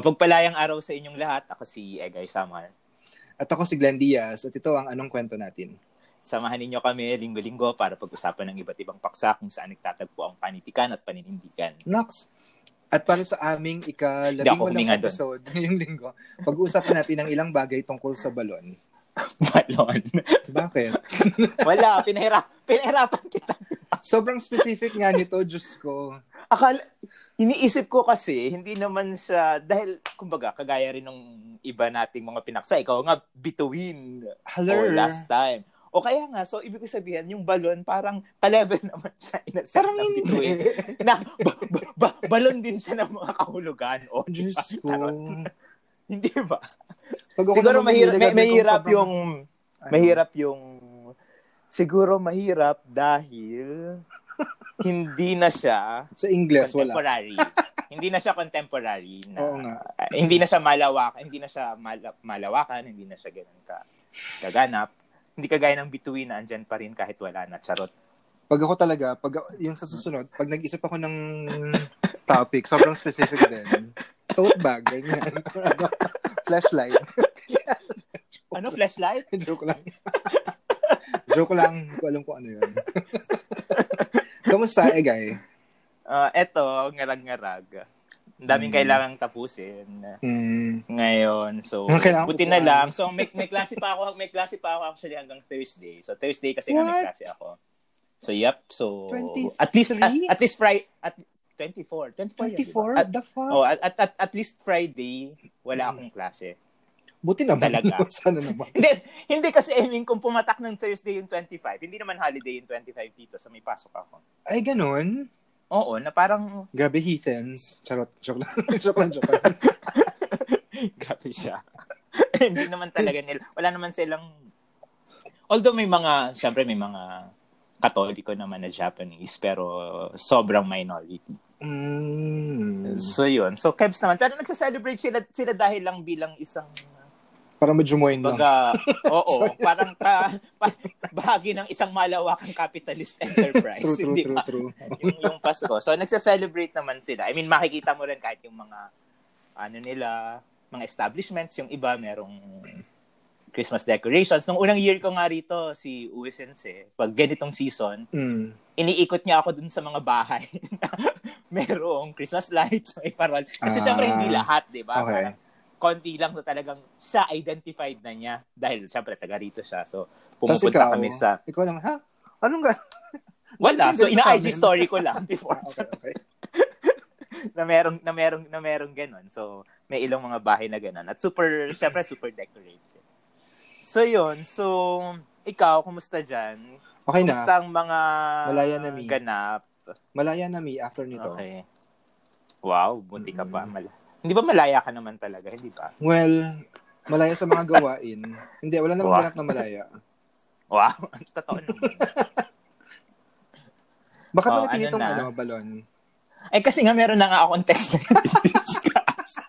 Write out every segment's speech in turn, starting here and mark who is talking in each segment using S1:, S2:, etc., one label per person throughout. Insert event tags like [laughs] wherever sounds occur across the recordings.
S1: Mapagpalayang araw sa inyong lahat. Ako si Egay Samar.
S2: At ako si Glenn Diaz at ito ang anong kwento natin.
S1: Samahan ninyo kami linggo-linggo para pag-usapan ng iba't ibang paksa kung saan nagtatagpo ang panitikan at paninindigan.
S2: Nox, at para sa aming ika-labing walang episode [laughs] ngayong linggo, pag-uusapan natin ng ilang bagay tungkol sa balon. [laughs]
S1: balon?
S2: Bakit? [laughs]
S1: Wala, pinahirap, pinahirapan kita.
S2: Sobrang specific nga nito, Diyos ko.
S1: Akala, iniisip ko kasi, hindi naman siya, dahil, kumbaga, kagaya rin ng iba nating mga pinaksa, ikaw nga, bituin.
S2: Hello.
S1: O last time. O kaya nga, so ibig sabihin, yung balon parang ka-level [laughs] naman siya in a sense
S2: parang
S1: ng bituin. na ba, ba, ba, balon din siya ng mga kahulugan. O,
S2: Diyos ko. [laughs]
S1: hindi ba?
S2: Pag
S1: siguro mahirap, may, mahirap yung, ano? mahirap yung, siguro mahirap dahil hindi na siya
S2: sa English
S1: contemporary. wala. hindi na siya contemporary na
S2: Oo nga.
S1: Uh, hindi na siya malawakan, hindi na siya mal- malawakan, hindi na siya ganun ka kaganap. Hindi kagaya ng bituin na andyan pa rin kahit wala na charot.
S2: Pag ako talaga, pag yung sa susunod, pag nag-isip ako ng topic, sobrang specific din. Tote bag, ganyan. [laughs] flashlight. [laughs]
S1: ano, flashlight?
S2: Joke lang. [laughs] Joke lang. Hindi ko alam kung ano yun. Kamusta, Egay?
S1: Uh, [laughs] eto, ngarag-ngarag. Ang daming mm. kailangang tapusin
S2: mm.
S1: ngayon. So, buti na lang. So, may, may klase pa ako, may klase pa ako actually hanggang Thursday. So, Thursday kasi nga may klase ako. So, yep. So,
S2: 23?
S1: at least, at, at least Friday, at 24.
S2: 24? 24? Diba?
S1: At,
S2: The fuck?
S1: Oh, at, at, at, at least Friday, wala mm. akong klase.
S2: Buti naman.
S1: Talaga. [laughs]
S2: Sana naman.
S1: hindi, hindi kasi I mean, kung pumatak ng Thursday yung 25, hindi naman holiday yung 25 dito, so may pasok ako.
S2: Ay, ganun?
S1: Oo, na parang...
S2: Grabe, heathens. Charot. Joke lang. [laughs] joke lang, joke lang. [laughs]
S1: Grabe siya. hindi naman talaga nila. Wala naman silang... Although may mga, syempre may mga katoliko naman na Japanese, pero sobrang minority.
S2: Mm.
S1: So yun. So Kebs naman. Pero nagsa-celebrate sila, sila dahil lang bilang isang
S2: Parang medyo moin lang.
S1: Baga, [laughs] oo, parang ka, pa, bahagi ng isang malawakang capitalist enterprise.
S2: true, true, true, true.
S1: yung, yung Pasko. So, nagsa-celebrate naman sila. I mean, makikita mo rin kahit yung mga, ano nila, mga establishments, yung iba merong Christmas decorations. Nung unang year ko nga rito, si Uwe Sense, pag ganitong season,
S2: mm.
S1: iniikot niya ako dun sa mga bahay [laughs] merong Christmas lights, may parol. Kasi ah, syempre hindi lahat, di ba?
S2: Okay. Parang,
S1: konti lang to talagang siya identified na niya dahil syempre taga rito siya. So pumupunta ikaw, kami sa
S2: Ikaw naman, ha? Anong ga? [laughs]
S1: Wala. so ina-IG story ko lang before. [laughs]
S2: okay, okay. [laughs]
S1: na merong na merong na merong ganun. So may ilang mga bahay na ganun. At super syempre super decorated. So yun. So ikaw kumusta diyan?
S2: Okay na.
S1: Kumusta ang mga
S2: Malaya na mi.
S1: ganap?
S2: Malaya na mi after nito.
S1: Okay. Wow, bunti ka pa. Mal- hindi ba malaya ka naman talaga? Hindi ba?
S2: Well, malaya sa mga gawain. [laughs] Hindi, wala namang wow. ganap na malaya.
S1: Wow, [laughs] totoo naman. [laughs]
S2: Bakit oh, mo napilitong ano, ano, balon?
S1: Eh kasi nga meron na nga akong text na discuss.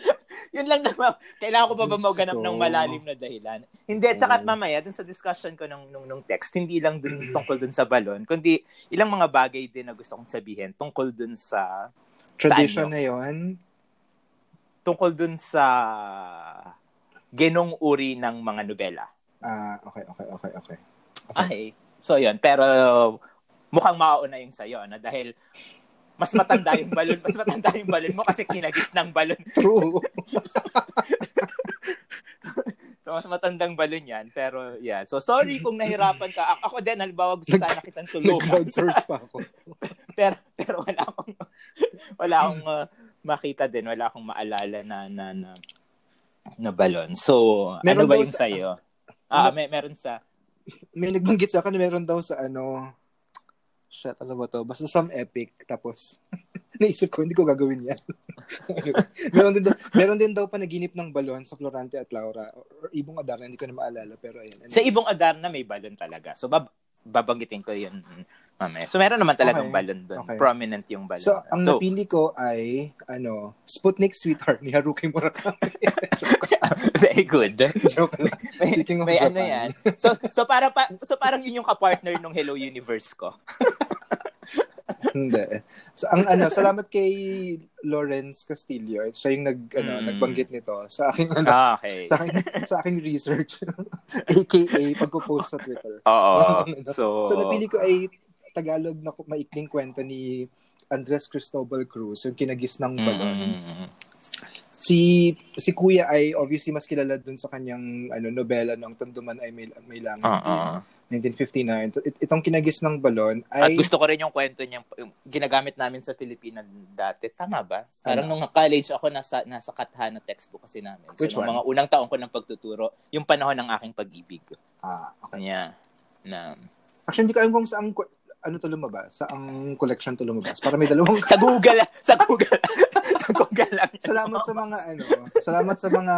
S1: Yun lang naman. Kailangan ko pa ba maganap ng malalim na dahilan? Hindi, at saka at mamaya, dun sa discussion ko nung, nung, nung text, hindi lang dun tungkol dun sa balon, kundi ilang mga bagay din na gusto kong sabihin tungkol dun sa...
S2: Tradition
S1: sa
S2: ano, na yon
S1: tungkol dun sa genong uri ng mga nobela.
S2: Ah, uh, okay, okay, okay, okay.
S1: Okay. Ay, so yun. Pero mukhang mauna yung sa'yo, no? Dahil mas matanda yung balon, mas matanda yung balon mo kasi kinagis ng balon.
S2: True. [laughs]
S1: so, mas matandang balon yan. Pero, yeah. So, sorry kung nahirapan ka. Ako din, halimbawa, gusto sana kitang tulungan.
S2: Nag-crowdsource pa ako. [laughs]
S1: pero, pero wala akong, wala akong uh, makita din. Wala akong maalala na, na, na, na balon. So, meron ano ba yung sa, sa'yo? Ah, ano, may, meron sa...
S2: May nagbanggit sa akin meron daw sa ano, shit, ano ba to? Basta some epic. Tapos, [laughs] naisip ko, hindi ko gagawin yan. [laughs] meron, din daw, meron din daw panaginip ng balon sa Florante at Laura. Or, or Ibong Adarna, hindi ko na maalala. Pero ayun.
S1: Sa Ibong Adarna may balon talaga. So, bab babanggitin ko yun mamaya. So, meron naman talagang okay. balon doon. Okay. Prominent yung balon.
S2: So, ang so, napili ko ay, ano, Sputnik Sweetheart ni Haruki Murakami. [laughs]
S1: Very good.
S2: Joke lang. Speaking of
S1: may Japan. ano yan. So, so, para pa, so parang yun yung kapartner nung Hello Universe ko. [laughs]
S2: Hindi. So, ang ano, salamat kay Lawrence Castillo. Siya yung nag ano,
S1: Mm.
S2: nagbanggit nito sa aking ano,
S1: Ah, okay.
S2: sa aking sa aking research. [laughs] AKA pagpo-post sa Twitter.
S1: Oo. So,
S2: So napili ko ay Tagalog na maikling kwento ni Andres Cristobal Cruz, yung kinagis ng balon.
S1: mm,
S2: Si si Kuya ay obviously mas kilala dun sa kanyang ano nobela ng Tanduman ay may may langit.
S1: Oo.
S2: 1959. It- itong kinagis ng balon
S1: At
S2: ay
S1: gusto ko rin yung kwento niya, yung ginagamit namin sa Pilipinas dati. Tama ba? Parang
S2: Ano?
S1: nung college ako, nasa, nasa Kathana textbook kasi namin. So,
S2: Which one?
S1: mga unang taon ko ng pagtuturo, yung panahon ng aking pag-ibig.
S2: ah, okay.
S1: Kanya, na,
S2: Actually, hindi ko alam kung saan ano to lumabas, saang collection to lumabas. Para may dalawang [laughs]
S1: sa Google, sa Google, [laughs] sa Google lang. yan.
S2: Salamat sa mga ano, salamat sa mga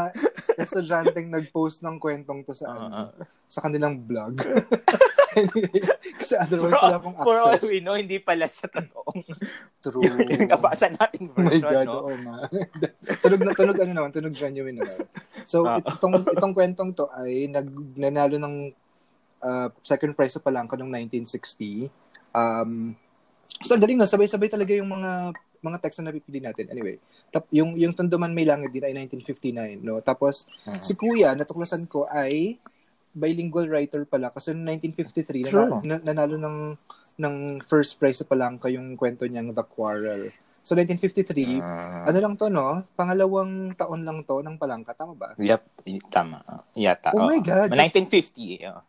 S2: estudyanteng nag-post ng kwentong to sa
S1: Oo.
S2: ano, sa kanilang blog. anyway, [laughs] [laughs] kasi otherwise
S1: For,
S2: wala akong
S1: for all
S2: access.
S1: we know, hindi pala sa totoong
S2: True. [laughs]
S1: nabasa nating
S2: Oh my
S1: version,
S2: God,
S1: no?
S2: oo nga. tunog na tunog ano naman, tunog genuine naman. So,
S1: Ah.
S2: it- itong, itong kwentong to ay nag, nanalo ng uh, second prize sa Palangka noong 1960. Um, so, ang galing na, sabay-sabay talaga yung mga mga text na napipili natin. Anyway, tap, yung, yung Tanduman May Langit din ay 1959, no? Tapos,
S1: Mhm.
S2: si Kuya, natuklasan ko ay bilingual writer pala kasi noong 1953
S1: True.
S2: na, na, nanalo ng ng first prize sa Palangka yung kwento niyang The Quarrel. So 1953,
S1: Ah.
S2: ano lang to no? Pangalawang taon lang to ng Palangka, tama ba?
S1: Yep, tama. Yata.
S2: Oh
S1: oo.
S2: my God.
S1: 1950. eh, oh.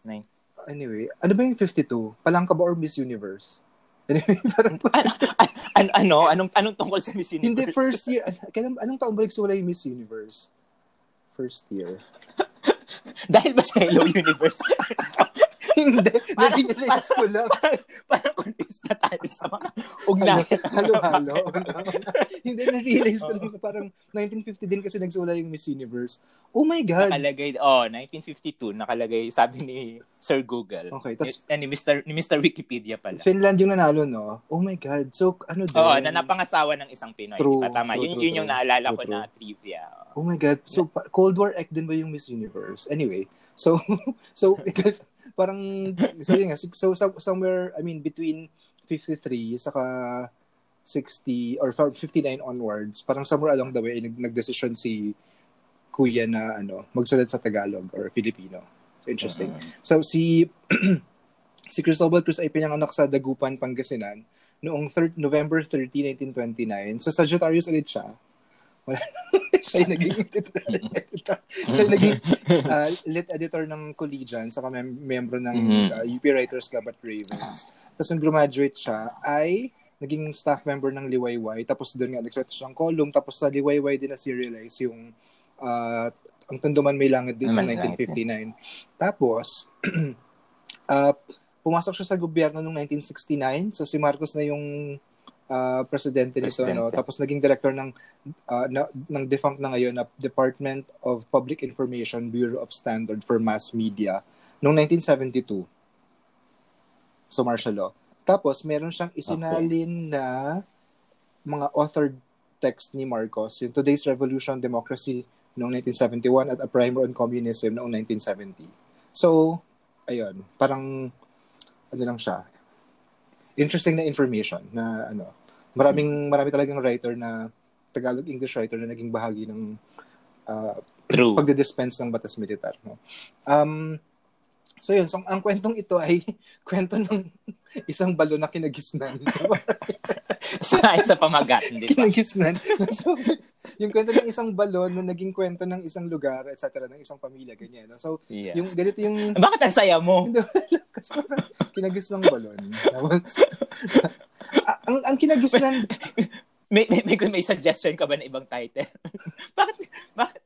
S2: Anyway, ano ba yung 52? Palangka ba or Miss Universe? Anyway, [laughs] parang
S1: An- ano? Anong, anong tungkol sa Miss Universe?
S2: hindi first year. an- Kailan, anong taon balik wala yung Miss Universe? First year. [laughs]
S1: Dahil ba sa Hello Universe? [laughs]
S2: hindi,
S1: Parang-
S2: na-realize ko lang.
S1: parang, parang confused na tayo sa mga [laughs] ugnayan.
S2: Halo-halo. [laughs] Hindi, na-realize ko lang na parang 1950 din kasi nagsula yung Miss Universe. Oh my God!
S1: nakalagay, oh, 1952, nakalagay, sabi ni Sir Google.
S2: Okay, tas-
S1: Eh, ni Mr. ni Mr. Wikipedia pala.
S2: Finland yung nanalo, no? Oh my God. So, ano din?
S1: Oo, na napangasawa ng isang Pinoy.
S2: True,
S1: di ba? Tama.
S2: true,
S1: yun,
S2: true,
S1: yun yung
S2: true.
S1: naalala
S2: True,
S1: ko na trivia.
S2: Oh my God. So, Cold War Act din ba yung Miss Universe? Anyway, so, [laughs] so, parang, so yun nga, so, so, somewhere, I mean, between 53, saka 60, or from 59 onwards, parang somewhere along the way, nag, nagdesisyon si kuya na, ano, magsulat sa Tagalog or Filipino. So, interesting. So, si, [clears throat] si Cristobal Cruz ay pinanganak sa Dagupan, Pangasinan, noong thir- November 30, 1929. So, Sagittarius ulit siya. Wala. [laughs] siya yung naging editor. [laughs] siya yung naging uh, lit editor ng Collegian, saka mem- membro ng
S1: Mhm.
S2: uh, UP Writers Club at Ravens. Tapos nung graduate siya, ay naging staff member ng Liwayway. Tapos doon nga, nagsulat siya ng column. Tapos sa Liwayway din na-serialize yung uh, ang Tanduman May Langit din ng
S1: Langit.
S2: 1959. Tapos, [clears throat] uh, pumasok siya sa gobyerno noong 1969. So si Marcos na yung uh, presidente nito
S1: Presidente.
S2: no. Tapos naging director ng uh, na, ng defunct na ngayon na Department of Public Information Bureau of Standard for Mass Media noong 1972. So martial law. Tapos meron siyang isinalin na mga authored text ni Marcos, yung Today's Revolution, Democracy noong 1971 at A Primer on Communism noong 1970. So, ayun, parang ano lang siya. Interesting na information na ano, maraming marami talagang writer na Tagalog English writer na naging bahagi ng uh,
S1: True.
S2: pagde-dispense ng batas militar. No? Um, so yun, so, ang kwentong ito ay [laughs] kwento ng isang balon na kinagisnan. [laughs]
S1: sa, sa pamagat, di ba?
S2: kinagisnan. [laughs] so, yung kwento ng isang balon na naging kwento ng isang lugar, etc., ng isang pamilya, ganyan. No? So,
S1: Yeah.
S2: yung ganito yung
S1: Bakit ang saya mo?
S2: Hindi, wala. Kasi parang kinagis ng balon. Ang, kinagisnan, [laughs]
S1: May, may, may, may suggestion ka ba na ibang title? [laughs] bakit, bakit,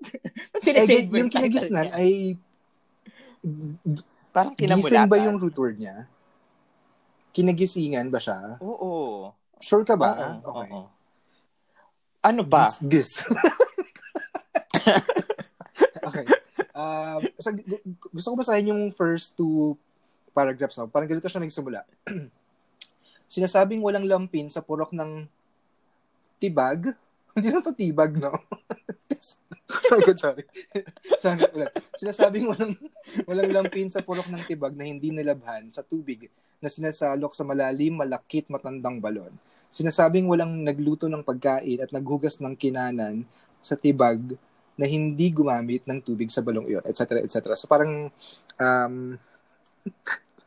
S1: bakit
S2: eh, yung
S1: title
S2: kinagisnan
S1: niya?
S2: ay
S1: Parang
S2: gising
S1: kinamulatan.
S2: ba yung root word niya? Kinagisingan ba siya?
S1: Oo.
S2: Sure ka ba?
S1: Oo,
S2: okay.
S1: oo. Ano ba?
S2: Gis. gis. [laughs] okay. Um, so, gu- gu- gusto ko basahin yung first two paragraphs. No? Parang ganito siya nagsimula. [clears throat] Sinasabing walang lampin sa purok ng tibag. [laughs] Hindi lang to tibag, no? [laughs] sorry, good, [laughs] sorry. sorry. ulit. Sinasabing walang, walang lampin sa purok ng tibag na hindi nilabhan sa tubig na sinasalok sa malalim, malakit, matandang balon. Sinasabing walang nagluto ng pagkain at naghugas ng kinanan sa tibag na hindi gumamit ng tubig sa balong iyon, etc. etc. So parang, um,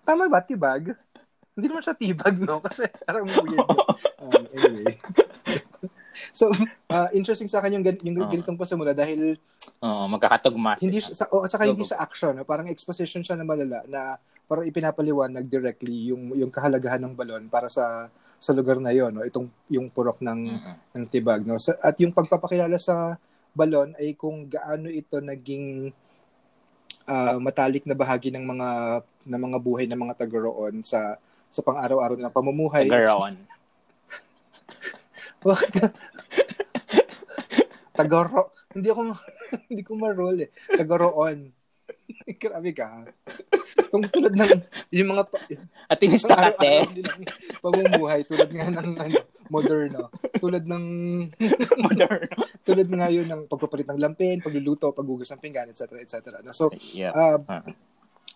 S2: tama ba, tibag? Hindi naman siya tibag, no? [laughs] Kasi parang [laughs] weird. um, anyway. [laughs] so, uh, interesting sa akin yung, yung uh, ganitong pasimula dahil
S1: Oo, uh, magkakatugma
S2: Hindi siya, sa, oh, saka hindi siya action, no? parang exposition siya na malala na parang ipinapaliwanag directly yung yung kahalagahan ng balon para sa sa lugar na yon no itong yung purok ng mm-hmm. ng tibag no sa, at yung pagpapakilala sa balon ay kung gaano ito naging uh, matalik na bahagi ng mga ng mga buhay ng mga taga roon sa sa pang-araw-araw na pamumuhay.
S1: Taga-roon. [laughs]
S2: Tagaro. Hindi ako [laughs] hindi ko ma-roll eh. Tagaroon. [laughs] Grabe ka. Kung tulad ng yung mga
S1: at inista ka te.
S2: Pamumuhay tulad nga ng ano, moderno. Tulad ng
S1: moderno.
S2: tulad nga yun ng pagpapalit ng lampin, pagluluto, paghugas ng pinggan, etc. etc. So,
S1: yeah. uh,
S2: uh-huh.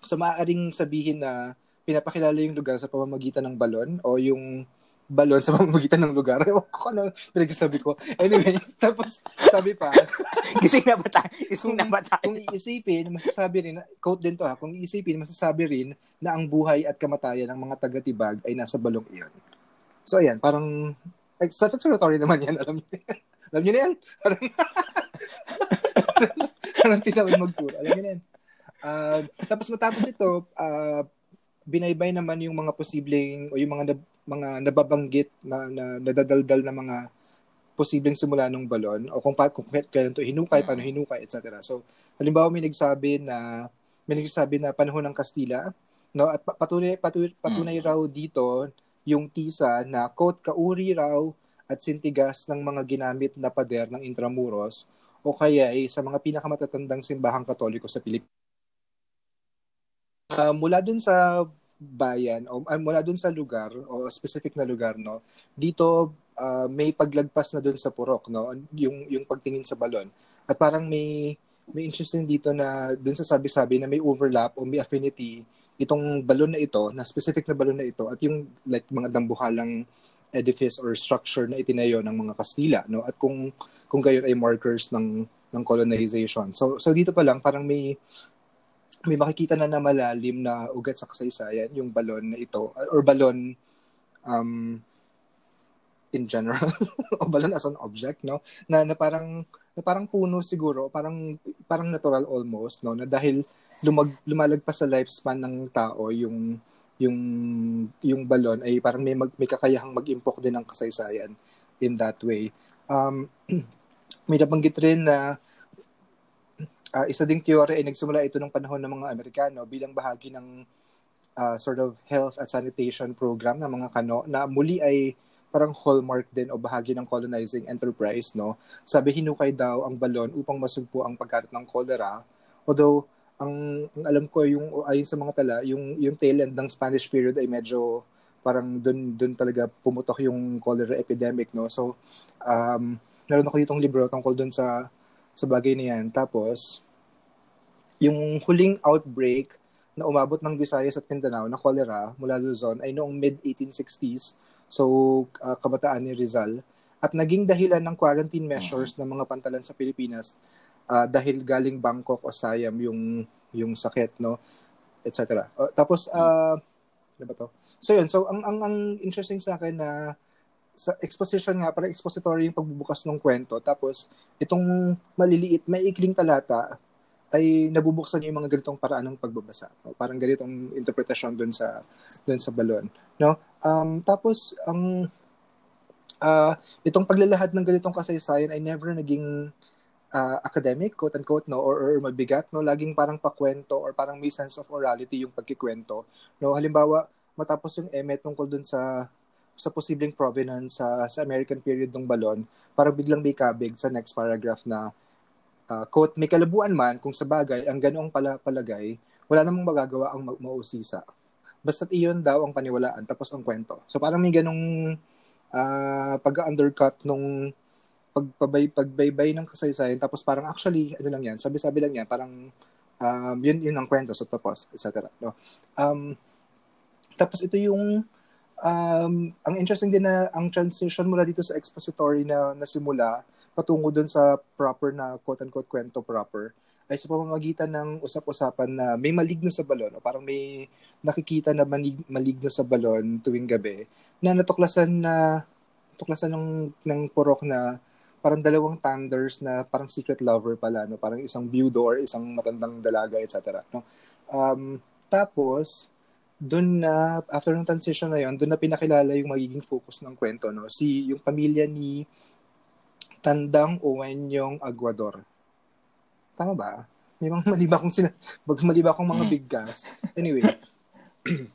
S2: so maaaring sabihin na pinapakilala yung lugar sa pamamagitan ng balon o yung balon sa [laughs] pamamagitan ng lugar. Ewan ko ano pinagsasabi ko. Anyway, [laughs] tapos sabi pa, [laughs]
S1: gising na ba tayo? Gising na ba tayo?
S2: Kung iisipin, masasabi rin, quote din to ha, kung iisipin, masasabi rin na ang buhay at kamatayan ng mga taga-tibag ay nasa balong iyon. So ayan, parang like, self-explanatory naman yan, alam niyo. alam niyo na yan? Parang, parang, parang tinawin magpura. Alam niyo na yan. Uh, tapos matapos ito, uh, binaybay naman yung mga posibleng o yung mga mga nababanggit na, na nadadaldal na mga posibleng simula ng balon o kung, pa, kung kailan to hinukay, paano hinukay, etc. So, halimbawa may nagsabi na may nagsabi na panahon ng Kastila, no? At patunay patunay, patunay raw dito yung tisa na quote kauri raw at sintigas ng mga ginamit na pader ng Intramuros o kaya ay sa mga pinakamatatandang simbahang katoliko sa Pilipinas uh, mula dun sa bayan o uh, mula dun sa lugar o specific na lugar no dito uh, may paglagpas na dun sa purok no yung yung pagtingin sa balon. At parang may may interesting dito na dun sa sabi-sabi na may overlap o may affinity itong balon na ito na specific na balon na ito at yung like mga dambuhalang edifice or structure na itinayo ng mga Kastila no at kung kung gayon ay markers ng ng colonization. So so dito pa lang parang may may makikita na na malalim na ugat sa kasaysayan yung balon na ito or balon um in general. [laughs] O balon as an object no? Na, na parang na parang puno siguro parang parang natural almost no? Na dahil lumag, lumalagpas sa lifespan ng tao yung yung yung balon ay parang may mag, may kakayahang mag-impok din ng kasaysayan in that way. Um [clears throat] may nabanggit rin na uh, isa ding teorya ay nagsimula ito ng panahon ng mga Amerikano bilang bahagi ng uh, sort of health at sanitation program ng mga kano na muli ay parang hallmark din o bahagi ng colonizing enterprise no? Sabi hinukay daw ang balon upang masugpo ang pagkalat ng cholera. Although ang, ang alam ko yung ayon sa mga tala yung yung tail end ng Spanish period ay medyo parang doon doon talaga pumutok yung cholera epidemic no? So um meron ako ditong libro tungkol doon sa sa bagay na tapos yung huling outbreak na umabot ng Visayas at Mindanao na cholera mula Luzon ay noong mid-1860s. So, uh, kabataan ni Rizal. At naging dahilan ng quarantine measures ng mga pantalan sa Pilipinas uh, dahil galing Bangkok o Siam yung yung sakit, no? Etc. Uh, tapos, uh, ano ba to? So, yun. So, ang, ang, ang interesting sa akin na sa exposition nga, parang expository yung pagbubukas ng kwento. Tapos, itong maliliit, may ikling talata, ay nabubuksan niya yung mga ganitong paraan ng pagbabasa. No? Parang ganitong interpretasyon doon sa doon sa balon, no? Um, tapos ang uh, itong paglalahad ng ganitong kasaysayan ay never naging uh, academic, quote unquote, no, or, or mabigat, no, laging parang pakwento or parang may sense of orality yung pagkikwento. No, halimbawa, matapos yung eme tungkol dun sa sa posibleng provenance sa sa American period ng balon, parang biglang may kabig sa next paragraph na uh, quote, may kalabuan man kung sa bagay ang ganoong pala, palagay, wala namang magagawa ang ma- mausisa. Basta't iyon daw ang paniwalaan, tapos ang kwento. So parang may ganong uh, pag-undercut nung pagpabay, pagbaybay ng kasaysayan, tapos parang actually, ano lang yan, sabi-sabi lang yan, parang um, yun, yun ang kwento, so tapos, etc. No? Um, Tapos ito yung um, ang interesting din na ang transition mula dito sa expository na nasimula patungo dun sa proper na quote-unquote kwento proper ay sa pamamagitan ng usap-usapan na may maligno sa balon o parang may nakikita na malig, maligno sa balon tuwing gabi na natuklasan na tuklasan ng ng purok na parang dalawang thunders na parang secret lover pala no? Parang isang viewdo or isang matandang dalaga etc no? Um tapos doon na after ng transition na yon doon na pinakilala yung magiging focus ng kwento no? Si yung pamilya ni Tandang Uwenyong Aguador. Tama ba? May mga mali ba akong sina mali ba akong mga
S1: Mm.
S2: big gas anyway. [clears throat]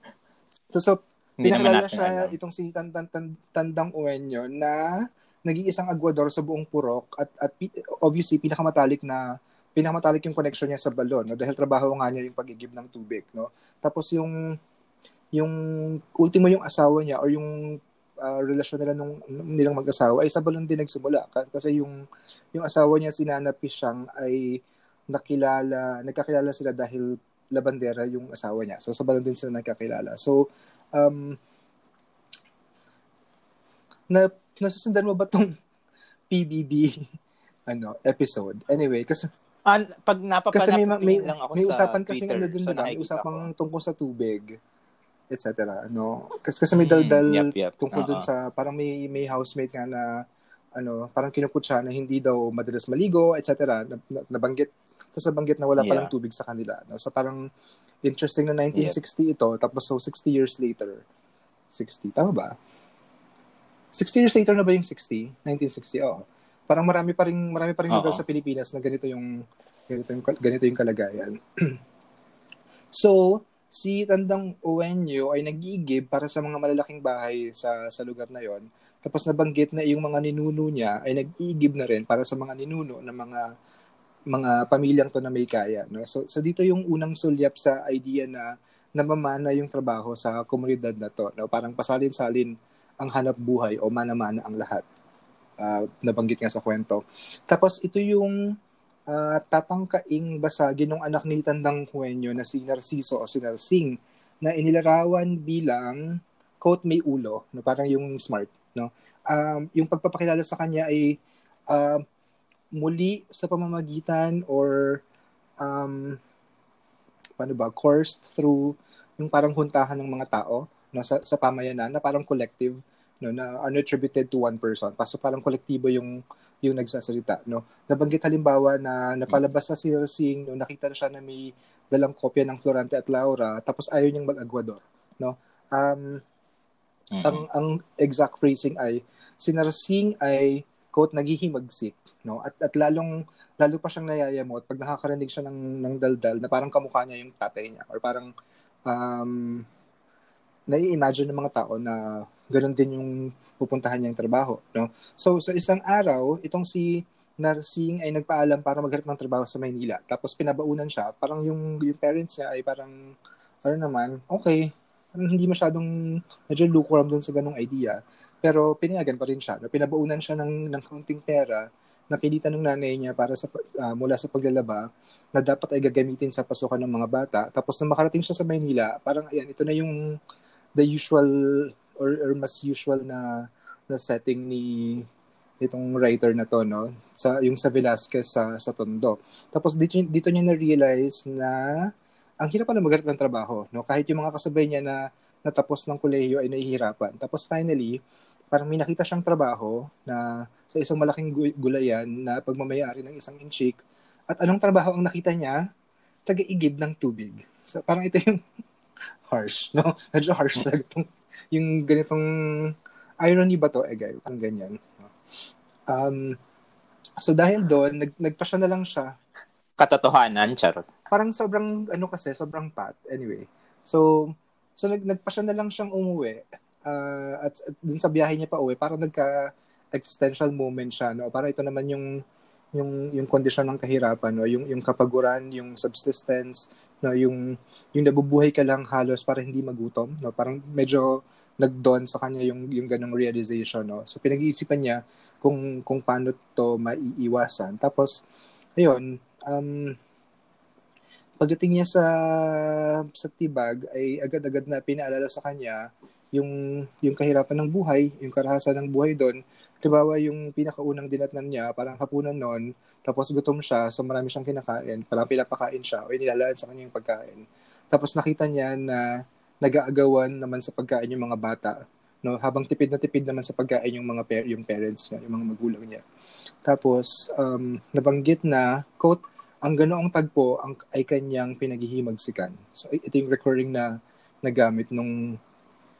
S2: So, so pinakilala siya
S1: alam.
S2: itong si Tan- Tan- Tan- Tandang Uwenyo na nag-iisang Aguador sa buong purok at at obviously pinakamatalik na pinakamatalik yung connection niya sa balon no? Dahil trabaho nga niya yung pagigib ng tubig no? Tapos yung yung ultimo yung asawa niya or yung ah, relasyon nila nung nung nilang mag-asawa ay sa balon din nagsimula. Ka- kasi yung yung asawa niya si Nana Pishang ay nakilala nagkakilala sila dahil labandera yung asawa niya. So sa balon din sila nagkakilala. So um na nasusundan mo ba tong [laughs] PBB ano episode? Anyway kasi
S1: Ah, pag napapanood
S2: kasi may may,
S1: lang ako
S2: may
S1: sa
S2: usapan kasi ano
S1: so
S2: diba? May
S1: ko.
S2: tungkol sa tubig, etc. No? Kasi, kasi may
S1: Mm,
S2: daldal
S1: yep, yep.
S2: tungkol dun
S1: Oo.
S2: sa parang may may housemate nga na ano, parang kinupot siya na hindi daw madalas maligo, etc. Na, na, nabanggit tapos nabanggit na wala
S1: Yeah.
S2: palang tubig sa kanila. No? So parang interesting na 1960 ito, tapos so 60 years later. 60, tama ba? 60 years later na ba yung 60? 1960, oo. Parang marami pa rin marami pa rin lugar sa Pilipinas na ganito yung ganito yung ganito yung kalagayan. [clears throat] so, si Tandang Uwenyo ay nag-iigib para sa mga malalaking bahay sa sa lugar na yon. Tapos nabanggit na yung mga ninuno niya ay nag-iigib na rin para sa mga ninuno ng mga mga pamilyang to na may kaya. No? So, so dito yung unang sulyap sa idea na namamana yung trabaho sa komunidad na to. No? Parang pasalin-salin ang hanap buhay o mana-mana ang lahat. Ah, nabanggit nga sa kwento. Tapos ito yung ah, tatangkaing basagin ng anak ni Tandang Huenyo na si Narciso o si Narsing na inilarawan bilang quote may ulo, no? parang yung smart. No? Um, yung pagpapakilala sa kanya ay ah, muli sa pamamagitan or um, paano ba, coursed through yung parang huntahan ng mga tao no, sa, sa pamayanan na parang collective no, na unattributed to one person. Paso parang kolektibo yung yung nagsasalita. No? Nabanggit halimbawa na napalabas na si Sing, no, nakita na siya na may dalang kopya ng Florante at Laura, tapos ayaw niyang mag-agwador. No? Um,
S1: Mhm.
S2: ang ang exact phrasing ay si Narsing ay quote naghihimagsik no at at lalong lalo pa siyang nayayamot pag nakakarinig siya ng ng daldal na parang kamukha niya yung tatay niya or parang um nai-imagine ng mga tao na ganoon din yung pupuntahan niyang trabaho no so sa isang araw itong si Narsing ay nagpaalam para maghanap ng trabaho sa Maynila tapos pinabaunan siya parang yung yung parents niya ay parang ano naman okay parang hindi masyadong medyo lukewarm dun sa ganong idea. Pero pinayagan pa rin siya. Pinabaunan siya ng, ng kaunting pera napilitan ng nanay niya para sa ah, mula sa paglalaba na dapat ay gagamitin sa pasukan ng mga bata. Tapos nang makarating siya sa Maynila, parang ayan, ito na yung the usual or, or mas usual na na setting ni itong writer na to no sa yung sa Velasquez sa sa Tondo. Tapos dito dito niya na realize na ang hirap pala maghanap ng trabaho, no? Kahit yung mga kasabay niya na natapos ng kolehiyo ay nahihirapan. Tapos finally, parang may nakita siyang trabaho na sa isang malaking gu- gulayan na pagmamayari ng isang inchik. At anong trabaho ang nakita niya? Taga-igib ng tubig. So, parang ito yung [laughs] harsh, no? Medyo harsh talaga itong, yung ganitong irony ba to, eh, guys? Ang ganyan. Um, so dahil doon, nag, nagpa siya na lang siya
S1: Katotohanan, charot.
S2: parang sobrang ano kasi, sobrang pat. Anyway. So, so nag, nagpa siya na lang siyang umuwi. Ah, at, at dun sa biyahe niya pa uwi, parang nagka existential moment siya, no? Parang ito naman yung yung yung kondisyon ng kahirapan, no? Yung yung kapaguran, yung subsistence, no? Yung yung nabubuhay ka lang halos para hindi magutom, no? Parang medyo nag-dawn sa kanya yung yung ganong realization, no? So pinag-iisipan niya kung kung paano to maiiwasan. Tapos ayun, um pagdating niya sa sa tibag ay agad-agad na pinaalala sa kanya yung yung kahirapan ng buhay, yung karahasan ng buhay doon. Halimbawa, yung pinakaunang dinatnan niya, parang hapunan noon, tapos gutom siya, so marami siyang kinakain, parang pinapakain siya, o inilalaan sa kanya yung pagkain. Tapos nakita niya na nag-aagawan naman sa pagkain yung mga bata. No, habang tipid na tipid naman sa pagkain yung mga par- yung parents niya, yung mga magulang niya. Tapos um, nabanggit na quote ang ganoong tagpo ang ay kanyang pinaghihimagsikan. So ito yung recurring na nagamit nung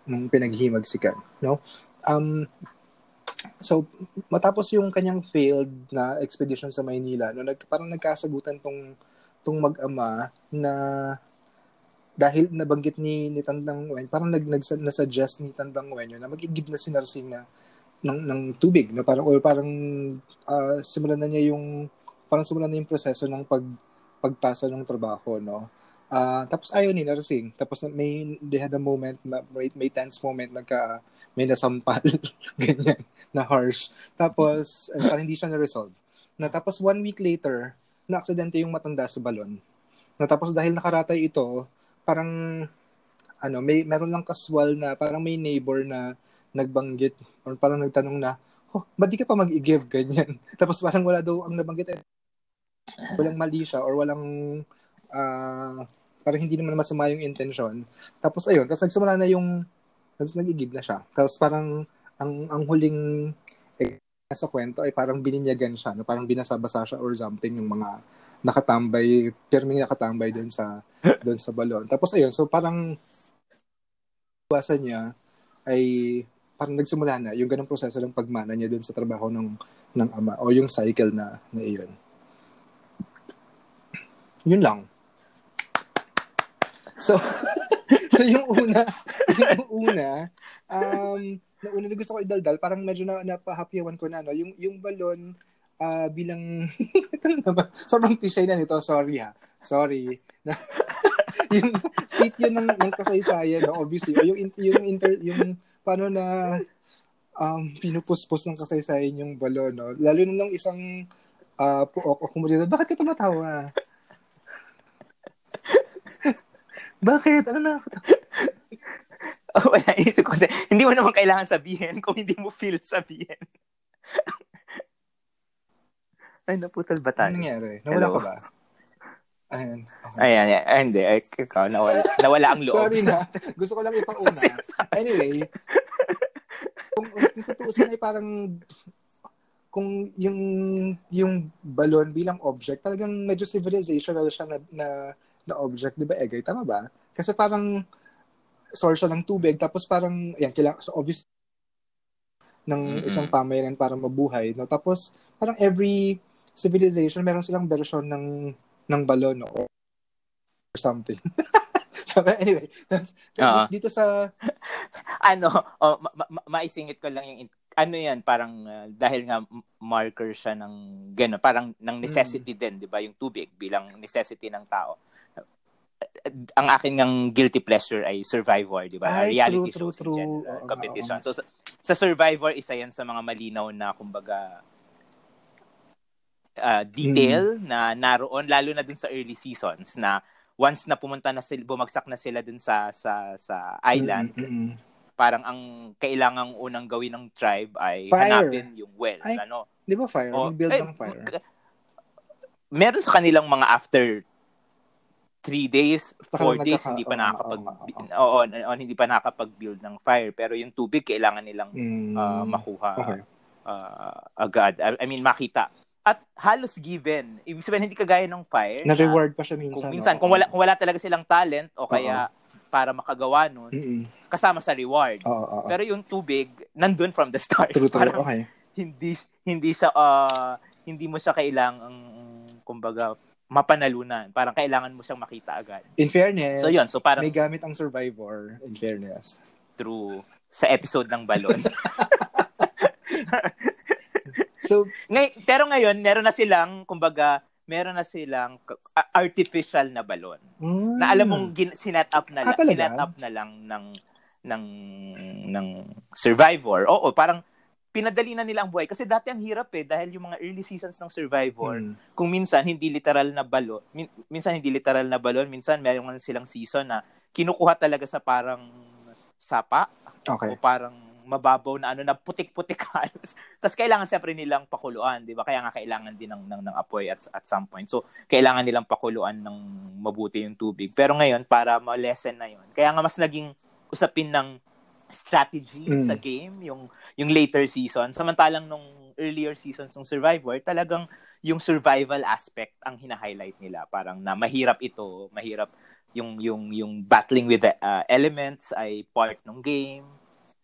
S2: nung pinaghihimagsikan, no? Um so matapos yung kanyang failed na expedition sa Maynila, no, nag, parang nagkasagutan tong tong mag-ama na dahil nabanggit ni ni Tandang Wen, parang nag, nag na-suggest ni Tandang Wen na magigib na si Narsing na ng, ng tubig, no? parang or parang uh, simulan na niya yung parang simulan na yung proseso ng pag pagpasa ng trabaho, no? Uh, tapos ayaw ni nursing. Tapos may they had a moment, may, may tense moment nagka may nasampal [laughs] ganyan na harsh. Tapos parang hindi siya na-resolve. Na tapos one week later, na aksidente yung matanda sa balon. Na tapos dahil nakaratay ito, parang ano, may meron lang casual na parang may neighbor na nagbanggit or parang nagtanong na, oh, ba't di ka pa mag-i-give ganyan? [laughs] Tapos parang wala daw ang nabanggit eh, walang mali siya or walang uh, parang hindi naman masama yung intention. Tapos ayun, tapos nagsimula na yung nag-igib na siya. Tapos parang ang ang huling eh, sa kwento ay parang bininyagan siya, no? parang binasabasa siya or something yung mga nakatambay, pirming nakatambay doon sa doon sa balon. Tapos ayun, so parang iwasan niya ay parang nagsimula na yung ganong proseso ng pagmana niya doon sa trabaho ng ng ama o yung cycle na na iyon. Yun lang. So, [laughs] so [laughs] yung una, yung una, um, na una na gusto ko idaldal, parang medyo na, napahapyawan ko na, no? yung, yung balon, uh, bilang, [laughs] sobrang cliche na nito, sorry ha, sorry. [laughs] yung sityo ng, ng kasaysayan, no? obviously, o yung, yung, inter, yung, paano na, um, pinupuspos ng kasaysayan yung balon, no? lalo na nung isang, uh, puok o komunidad, bakit ka tumatawa? Bakit? Ano na? [laughs]
S1: oh, wala, isip ko kasi, hindi mo naman kailangan sabihin kung hindi mo feel sabihin. [laughs] Ay, naputol ba tayo?
S2: Ano nangyari? Nawala Hello? ka ba? Ayan.
S1: Okay. Ayan, ayan. Ay, hindi. Ay, ikaw, nawala, nawala ang loob.
S2: Sorry na. [laughs] Gusto ko lang ipauna. anyway, kung, kung tutuusin ay parang kung yung yung balon bilang object, talagang medyo civilizational siya na, na na object, di ba, Egay? Tama ba? Kasi parang source ng tubig, tapos parang, yan, kailangan, so obvious ng mm-hmm. isang pamayanan para mabuhay. No? Tapos, parang every civilization, meron silang version ng ng balon no? or something. [laughs] so, anyway, that's, uh-huh. dito sa... [laughs]
S1: ano, oh, ma- ma- maisingit ko lang yung ano yan, parang uh, dahil nga marker siya ng gano'n, parang ng necessity mm. din, di ba? Yung tubig bilang necessity ng tao. ang akin ng guilty pleasure ay Survivor, di ba?
S2: Ay,
S1: Reality
S2: true,
S1: shows
S2: true,
S1: in general,
S2: true.
S1: competition. So, sa, sa Survivor, isa yan sa mga malinaw na, kumbaga, uh, detail mm. na naroon, lalo na dun sa early seasons, na once na pumunta na sila, bumagsak na sila dun sa sa sa island, mm-hmm parang ang kailangang unang gawin ng tribe ay fire. hanapin yung well. Ay, ano?
S2: Di ba fire? O, build ay, ng fire.
S1: Meron sa kanilang mga after three days, four days, hindi pa nakakapag, oo, oh, oh, hindi pa nakakapag-build ng fire. Pero yung tubig, kailangan nilang mm, uh, makuha okay. uh, agad. I, I mean, makita. At halos given. Ibig sabihin, hindi kagaya ng fire.
S2: Na-reward na, pa siya minsan.
S1: Kung minsan, no? kung, wala, kung wala talaga silang talent o kaya uh-huh para makagawa nun, Mm-mm. kasama sa reward.
S2: Oh, oh, oh.
S1: Pero yung tubig, nandun from the start.
S2: True, true. Okay.
S1: Hindi, hindi siya, uh, hindi mo siya kailangang, kumbaga, mapanalunan. Parang kailangan mo siyang makita agad.
S2: In fairness,
S1: so yun, so parang,
S2: may gamit ang survivor, in fairness.
S1: True. Sa episode ng balon. [laughs]
S2: so,
S1: ngay- pero ngayon, meron na silang, kumbaga, meron na silang artificial na balon. Mm. Na alam mong gin- sinet up na ah, sinet up na lang ng ng ng survivor. Oo, parang pinadali na nila ang buhay. Kasi dati ang hirap eh, dahil yung mga early seasons ng Survivor,
S2: Mm.
S1: kung minsan hindi literal na balon, min- minsan hindi literal na balon, minsan meron silang season na kinukuha talaga sa parang sapa
S2: Okay.
S1: o parang mababaw na ano na putik-putik [laughs] halos. Tapos kailangan siyempre nilang pakuluan, 'di ba? Kaya nga kailangan din ng ng, ng apoy at at some point. So kailangan nilang pakuluan ng mabuti yung tubig. Pero ngayon para ma-lessen na 'yon. Kaya nga mas naging usapin ng strategy
S2: Mm.
S1: sa game yung yung later season. Samantalang nung earlier seasons ng Survivor, talagang yung survival aspect ang hina-highlight nila. Parang na mahirap ito, mahirap yung yung yung battling with the uh, elements ay part ng game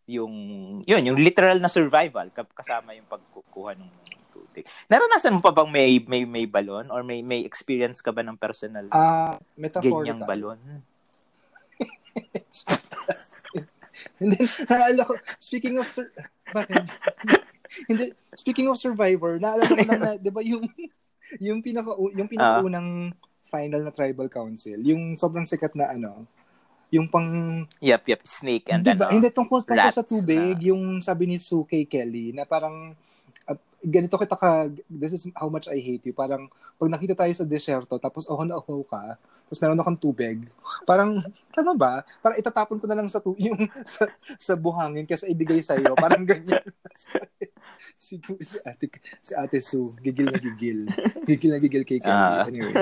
S1: yung yun yung literal na survival ka- kasama yung pagkukuha ng tubig. Naranasan mo pa bang may may may balon or may may experience ka ba ng personal
S2: Ah,
S1: ganyang
S2: metaphorical.
S1: balon? [laughs]
S2: Hindi, naalala ko, speaking of, sur- bakit? [laughs] Hindi, speaking of Survivor, naalala ko lang na, di ba yung, yung pinaka, yung pinakaunang final na tribal council, yung sobrang sikat na ano, yung pang,
S1: Yep, yep, snake and
S2: di
S1: then
S2: ba, hindi, tungkol, tungkol sa
S1: rats
S2: tubig, yung sabi ni Sue kay Kelly, na parang, uh, ganito kita ka, this is how much I hate you, parang, pag nakita tayo sa deserto, tapos oh na oh ka, tapos meron akong tubig, parang, tama ba? Parang itatapon ko na lang sa, tu- [laughs] yung, sa, sa buhangin kasi ibigay sa iyo, parang ganyan. [laughs] si, si, ate, si ate Sue, gigil na gigil. Gigil na gigil kay Kelly.
S1: Ah.
S2: anyway.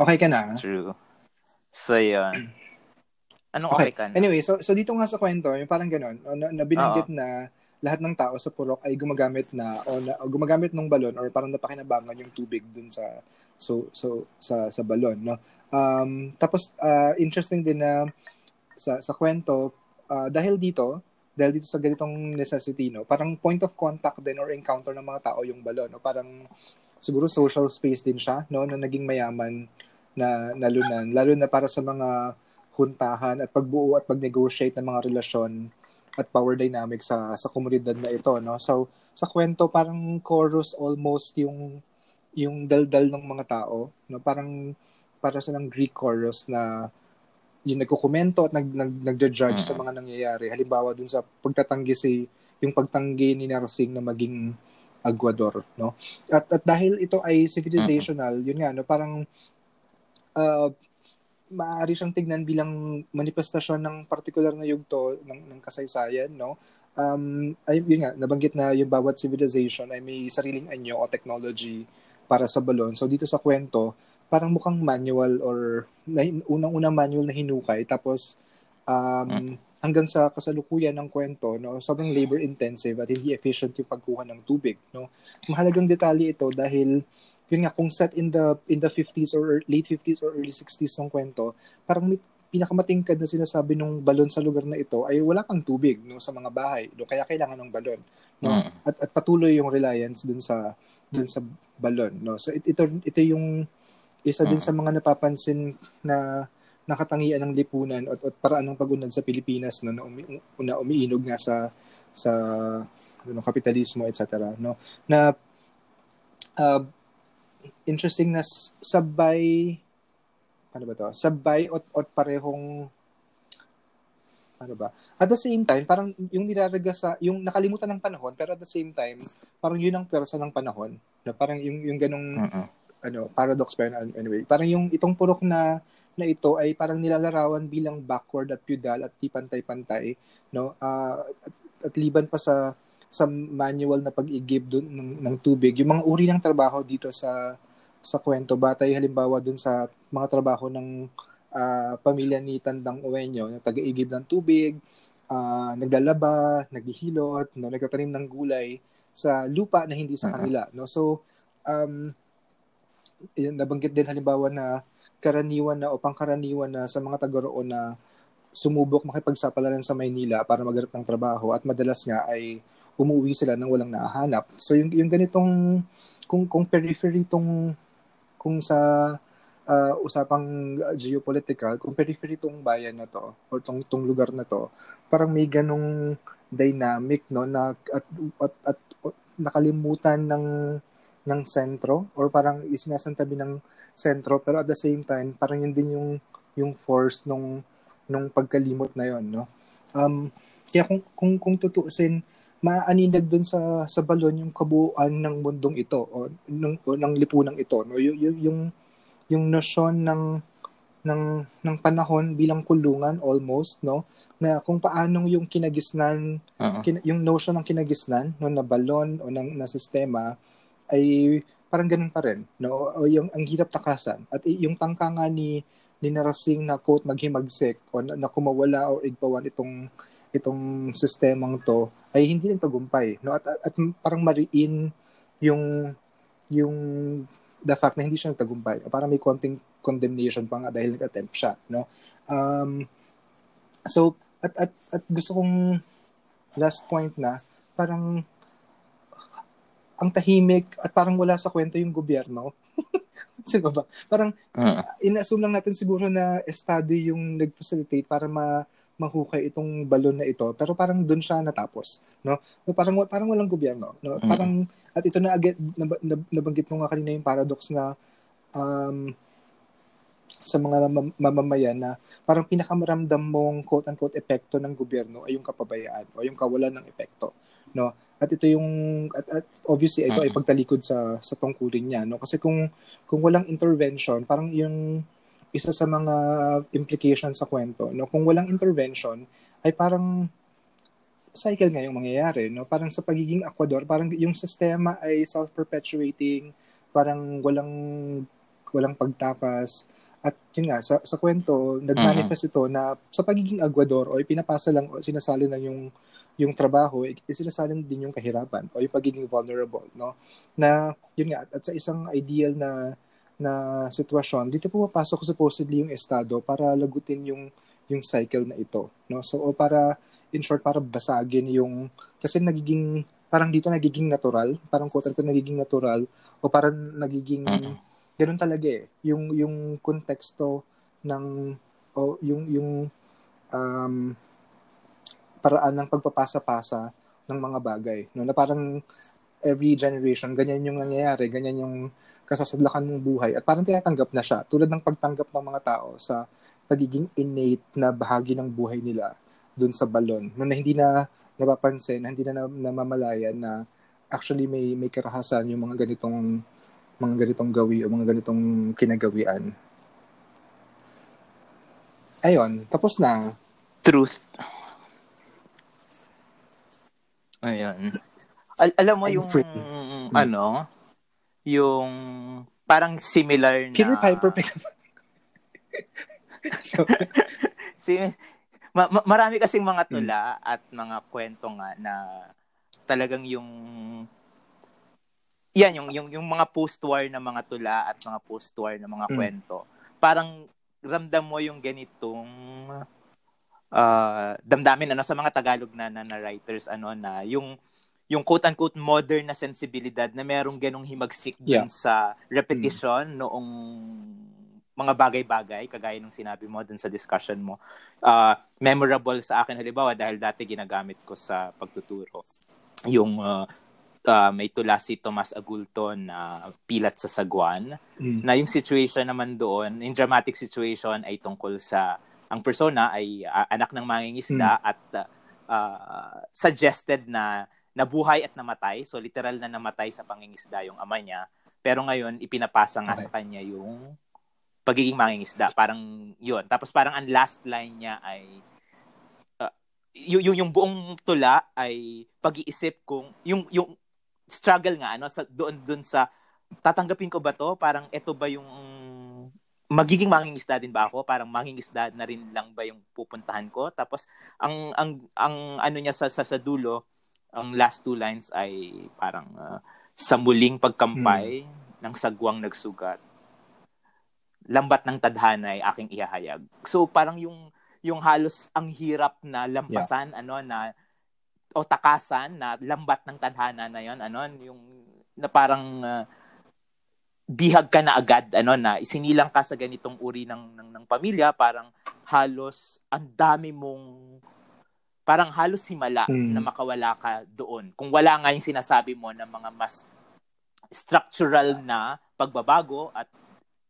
S2: Okay ka na?
S1: True. So yun. Anong okay, ka na?
S2: Anyway, so so dito nga sa kwento, yung parang ganun, na, na binanggit na lahat ng tao sa purok ay gumagamit na o, na, o gumagamit ng balon or parang napakinabangan yung tubig dun sa so so sa sa balon, no. Um tapos ah, interesting din na sa sa kwento ah, dahil dito dahil dito sa ganitong necessity no parang point of contact din or encounter ng mga tao yung balon no parang siguro social space din siya no na naging mayaman na nalunan lalo na para sa mga huntahan at pagbuo at pag-negotiate ng mga relasyon at power dynamics sa sa komunidad na ito no? So sa kwento parang chorus almost yung yung daldal ng mga tao no? Parang para sa ng Greek chorus na yung nagkukomento at nag, nag nagja-judge sa
S1: Mhm.
S2: mga nangyayari. Halimbawa dun sa pagtatanggi si yung pagtanggi ni Narsing na maging agwador no? At at dahil ito ay civilizational yun nga no? Parang uh, maaari siyang tignan bilang manifestasyon ng particular na yugto ng, ng kasaysayan, no? Um, ay, yun nga, nabanggit na yung bawat civilization ay may sariling anyo o technology para sa balon. So, dito sa kwento, parang mukhang manual or na, unang-unang manual na hinukay. Tapos, um, hanggang sa kasalukuyan ng kwento, no, sobrang labor-intensive at hindi efficient yung pagkuha ng tubig. No? Mahalagang detalye ito dahil yun nga, kung set in the in the 50s or late 50s or early 60s ng kwento, parang may pinakamatingkad na sinasabi nung balon sa lugar na ito ay wala kang tubig no sa mga bahay. No, kaya kailangan ng balon. No?
S1: Mm.
S2: At, at patuloy yung reliance dun sa dun sa balon. No? So it- ito ito yung isa din
S1: Mm.
S2: sa mga napapansin na nakatangian ng lipunan at, at paraan ng pag-unlad sa Pilipinas no, na, umi, na umiinog nga sa sa ano, kapitalismo etc. no na uh, interesting na sabay ano ba to? Sabay at, at parehong ano ba? At the same time, parang yung nilaraga sa, yung nakalimutan ng panahon, pero at the same time, parang yun ang persa ng panahon. Na parang yung, yung ganong,
S1: Mm-mm.
S2: ano, paradox pa yun, anyway. Parang yung itong purok na, na ito ay parang nilalarawan bilang backward at feudal at di pantay-pantay, no? Ah, at, at liban pa sa sa manual na pag-igib dun ng, ng tubig, yung mga uri ng trabaho dito sa sa kwento batay halimbawa dun sa mga trabaho ng ah, pamilya ni Tandang Uwenyo, na taga-igib ng tubig, ah, naglalaba, naghihilot, no, nagtatanim ng gulay sa lupa na hindi sa kanila, no. So um yun, nabanggit din halimbawa na karaniwan na o pangkaraniwan na sa mga taga roon na sumubok makipagsapalaran sa Maynila para maghanap ng trabaho at madalas nga ay umuwi sila nang walang nahanap. So yung yung ganitong kung kung periphery tong kung sa ah, usapang geopolitical, kung periphery tong bayan na to or tong tong lugar na to, parang may ganong dynamic no na at, at, at, at nakalimutan ng ng sentro or parang isinasantabi ng sentro pero at the same time parang yun din yung yung force nung nung pagkalimot na yon no um Kaya kung kung kung tutuusin, maaninag dun sa sa balon yung kabuuan ng mundong ito o ng o, ng lipunang ito no? Yung yung yung, yung notion ng ng ng panahon bilang kulungan almost no? Na kung paanong yung kinagisnan kin, yung notion ng kinagisnan no na balon o ng na sistema ay parang ganun pa rin no? O yung ang hirap takasan. At yung tangka nga ni ni Narasing na quote maghimagsik o na, na kumawala o igpawan itong itong sistemang to ay hindi nagtagumpay no at, at, at parang mariin yung yung the fact na hindi siya nagtagumpay parang may konting condemnation pa nga dahil nag-attempt siya no um so at at at gusto kong last point na parang ang tahimik at parang wala sa kwento yung gobyerno. [laughs] Sino ba? Parang
S1: Oo.
S2: inassume lang natin siguro na estado yung nag-facilitate para ma mahukay itong balon na ito pero parang doon siya natapos no So, parang parang walang gobyerno no
S1: Mm.
S2: parang at ito na agad nab- nab- nabanggit ko nga kanina yung paradox na um, sa mga mam- mamamayan na parang pinakamaramdam mong quote-unquote epekto ng gobyerno ay yung kapabayaan o yung kawalan ng epekto. No? At ito yung, at, at obviously, ito ay
S1: Mm.
S2: pagtalikod sa, sa tungkulin niya. No? Kasi kung, kung walang intervention, parang yung isa sa mga implications sa kwento, no? kung walang intervention, ay parang cycle nga yung mangyayari. No? Parang sa pagiging Ecuador, parang yung sistema ay self-perpetuating, parang walang walang pagtakas, at yun nga, sa, sa kwento, nag-manifest ito na sa pagiging aguador o pinapasa lang o sinasali na yung yung trabaho, eh, sinasalin din yung kahirapan o yung pagiging vulnerable, no? Na, yun nga, at sa isang ideal na na sitwasyon, dito pumapasok supposedly yung estado para lagutin yung yung cycle na ito, no? So, o para, in short, para basagin yung, kasi nagiging, parang dito nagiging natural, parang quote unquote nagiging natural, o parang nagiging,
S1: Mm.
S2: ganun talaga eh. Yung, yung konteksto ng, o yung, yung, um, paraan ng pagpapasa-pasa ng mga bagay. No? Na parang every generation, ganyan yung nangyayari, ganyan yung kasasadlakan mong buhay. At parang tinatanggap na siya. Tulad ng pagtanggap ng mga tao sa pagiging innate na bahagi ng buhay nila dun sa balon. No, na hindi na napapansin, na hindi na na- namamalayan na actually may may karahasan yung mga ganitong mga ganitong gawi o mga ganitong kinagawian. Ayun, tapos na.
S1: Truth. Ayan. Al- alam mo
S2: I'm
S1: yung,
S2: free.
S1: Ano, yung parang similar na...
S2: Peter Piper [laughs]
S1: si, ma- ma- marami kasing mga
S2: Hmm.
S1: tula at mga kwento nga na talagang yung yan yung yung yung mga post-war na mga tula at mga post-war na mga
S2: Mm.
S1: kwento. Parang ramdam mo yung ganitong ah damdamin ano sa mga Tagalog na, na, na writers ano na yung yung quote unquote modern na sensibilidad na merong ganong himagsik
S2: Yeah.
S1: sa repetition noong mga bagay-bagay kagaya ng sinabi mo dun sa discussion mo ah memorable sa akin halimbawa dahil dati ginagamit ko sa pagtuturo yung ah, ah, may tula si Tomas Agulton na pilat sa sagwan
S2: Mm.
S1: na yung situation naman doon, yung dramatic situation ay tungkol sa ang persona ay ah, anak ng mangingisda at ah, ah, suggested na nabuhay at namatay. So literal na namatay sa pangingisda yung ama niya. Pero ngayon ipinapasa nga
S2: Okay.
S1: sa kanya yung pagiging mangingisda. Parang yun. Tapos parang ang last line niya ay yung, yung yung buong tula ay pag-iisip kung yung yung struggle nga ano sa doon doon sa tatanggapin ko ba to? Parang ito ba yung magiging mangingisda din ba ako? Parang mangingisda na rin lang ba yung pupuntahan ko? Tapos ang ang ang ano niya sa sa, sa dulo, ang last two lines ay parang ah, sa muling pagkampay ng sagwang nagsugat. Lambat ng tadhana ay aking ihahayag. So parang yung yung halos ang hirap na lampasan ano na o takasan na lambat ng tadhana na yon ano yung na parang ah, bihag ka na agad ano na isinilang ka sa ganitong uri ng ng, ng pamilya parang halos ang dami mong parang halos himala
S2: Mm.
S1: na makawala ka doon kung wala nga yung sinasabi mo na mga mas structural na pagbabago at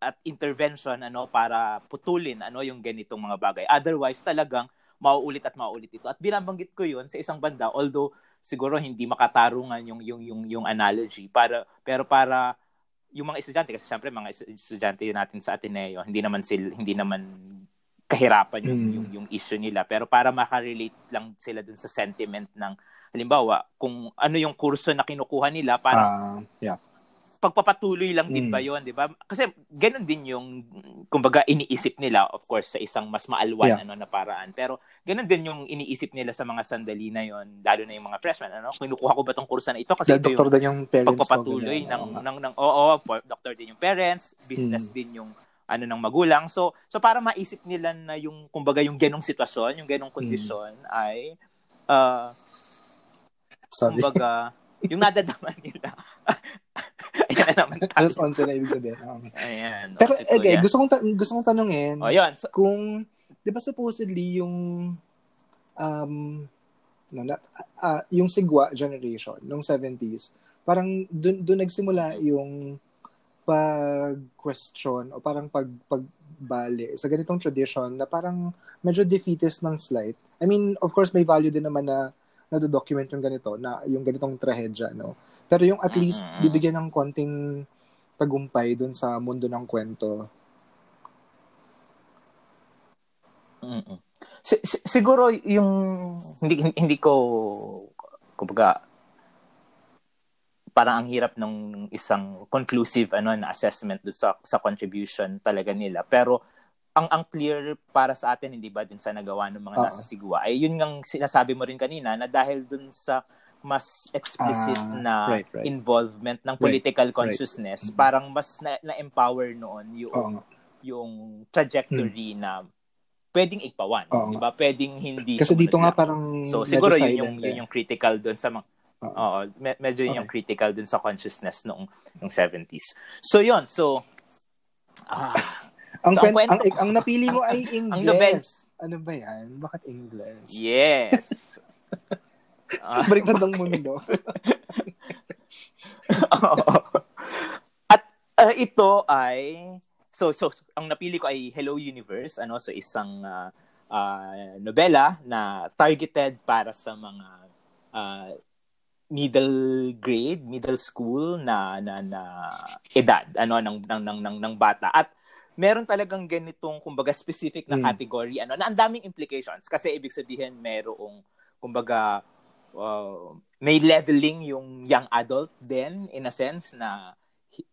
S1: at intervention ano para putulin ano yung ganitong mga bagay otherwise talagang mauulit at mauulit ito. At binabanggit ko 'yun sa isang banda although siguro hindi makatarungan yung yung yung yung analogy para pero para yung mga estudyante kasi syempre mga estudyante natin sa Ateneo hindi naman sil hindi naman kahirapan yung, mm. yung yung issue nila pero para makarelate lang sila dun sa sentiment ng halimbawa kung ano yung kurso na kinukuha nila para
S2: uh, yeah
S1: pagpapatuloy lang din mm. ba yon di ba? Kasi ganun din yung, kumbaga, iniisip nila, of course, sa isang mas maalwan yeah. ano, na paraan. Pero ganun din yung iniisip nila sa mga sandali na yon lalo na yung mga freshmen. Ano? Kinukuha ko ba tong kurso na ito? Kasi
S2: Dahil ito doktor din yung parents
S1: pagpapatuloy ng, ng, ng, ng, oo, oh, doctor din yung parents, business mm. din yung ano ng magulang. So so para maisip nila na yung kumbaga yung ganong sitwasyon, yung ganong kondisyon mm. ay uh,
S2: Sorry.
S1: kumbaga [laughs] yung nadadama nila [laughs] Ayan na naman.
S2: Alas 11 na ibig sabihin. [laughs] Um,
S1: Ayan.
S2: Pero, okay, gusto kong, ta- gusto kong tanungin.
S1: Oh, yun. So,
S2: kung, di ba supposedly yung, um, no, na, uh, yung Sigwa generation, nung 70s, parang dun, dun nagsimula yung pag-question o parang pag, pagbali sa ganitong tradition na parang medyo defeatist ng slight. I mean, of course, may value din naman na na-document yung ganito, na yung ganitong trahedya, no? Pero yung at least bibigyan ng konting tagumpay dun sa mundo ng kwento.
S1: Mm-mm. Si- si- siguro yung hindi hindi ko kumbaga parang ang hirap ng isang conclusive ano na assessment dun sa sa contribution talaga nila pero ang ang clear para sa atin hindi ba din sa nagawa ng mga uh-huh. nasa Sigwa ay yun ngang sinasabi mo rin kanina na dahil dun sa mas explicit uh, na right, right. involvement ng political right, consciousness, right. parang mas na, na-empower noon yung oh. yung trajectory hmm. na pwedeng ipawan, oh. 'di ba? Pwedeng hindi
S2: Kasi dito nga parang
S1: So siguro yun yung eh. yun yung critical doon sa mga Oo, me- medyo yun okay. yung critical dun sa consciousness noong noong 70s. So yun, so
S2: ah, ang, so, ang, ang, ang napili mo ay English. [laughs] ang Nobel. Ano ba 'yan? Bakit English?
S1: Yes. [laughs]
S2: Uh, Baliktad ng mundo. [laughs]
S1: At uh, ito ay so so ang napili ko ay Hello Universe ano so isang uh, uh, nobela na targeted para sa mga uh, middle grade, middle school na na, na edad ano ng ng ng ng, ng bata at meron talagang ganitong kumbaga specific na mm. category ano na ang daming implications kasi ibig sabihin merong kumbaga uh, may leveling yung young adult din in a sense na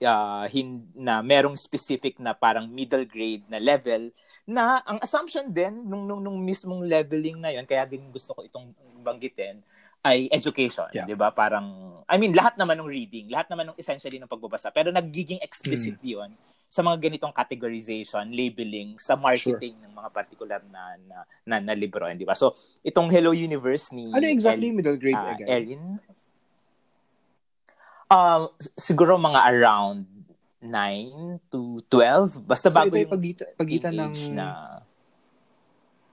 S1: uh, hin, na merong specific na parang middle grade na level na ang assumption din nung nung, nung mismong leveling na yon kaya din gusto ko itong banggitin ay education, yeah. 'di ba? Parang I mean lahat naman ng reading, lahat naman ng essentially ng pagbabasa, pero nagiging explicit mm. 'yon sa mga ganitong categorization, labeling, sa marketing sure. ng mga particular na na, na, na libro, di ba? So, itong Hello Universe ni
S2: Ano exactly El, middle grade uh, again?
S1: Erin? Uh, siguro mga around 9 to 12. Basta so, bago
S2: ito yung pagita, pagitan ng na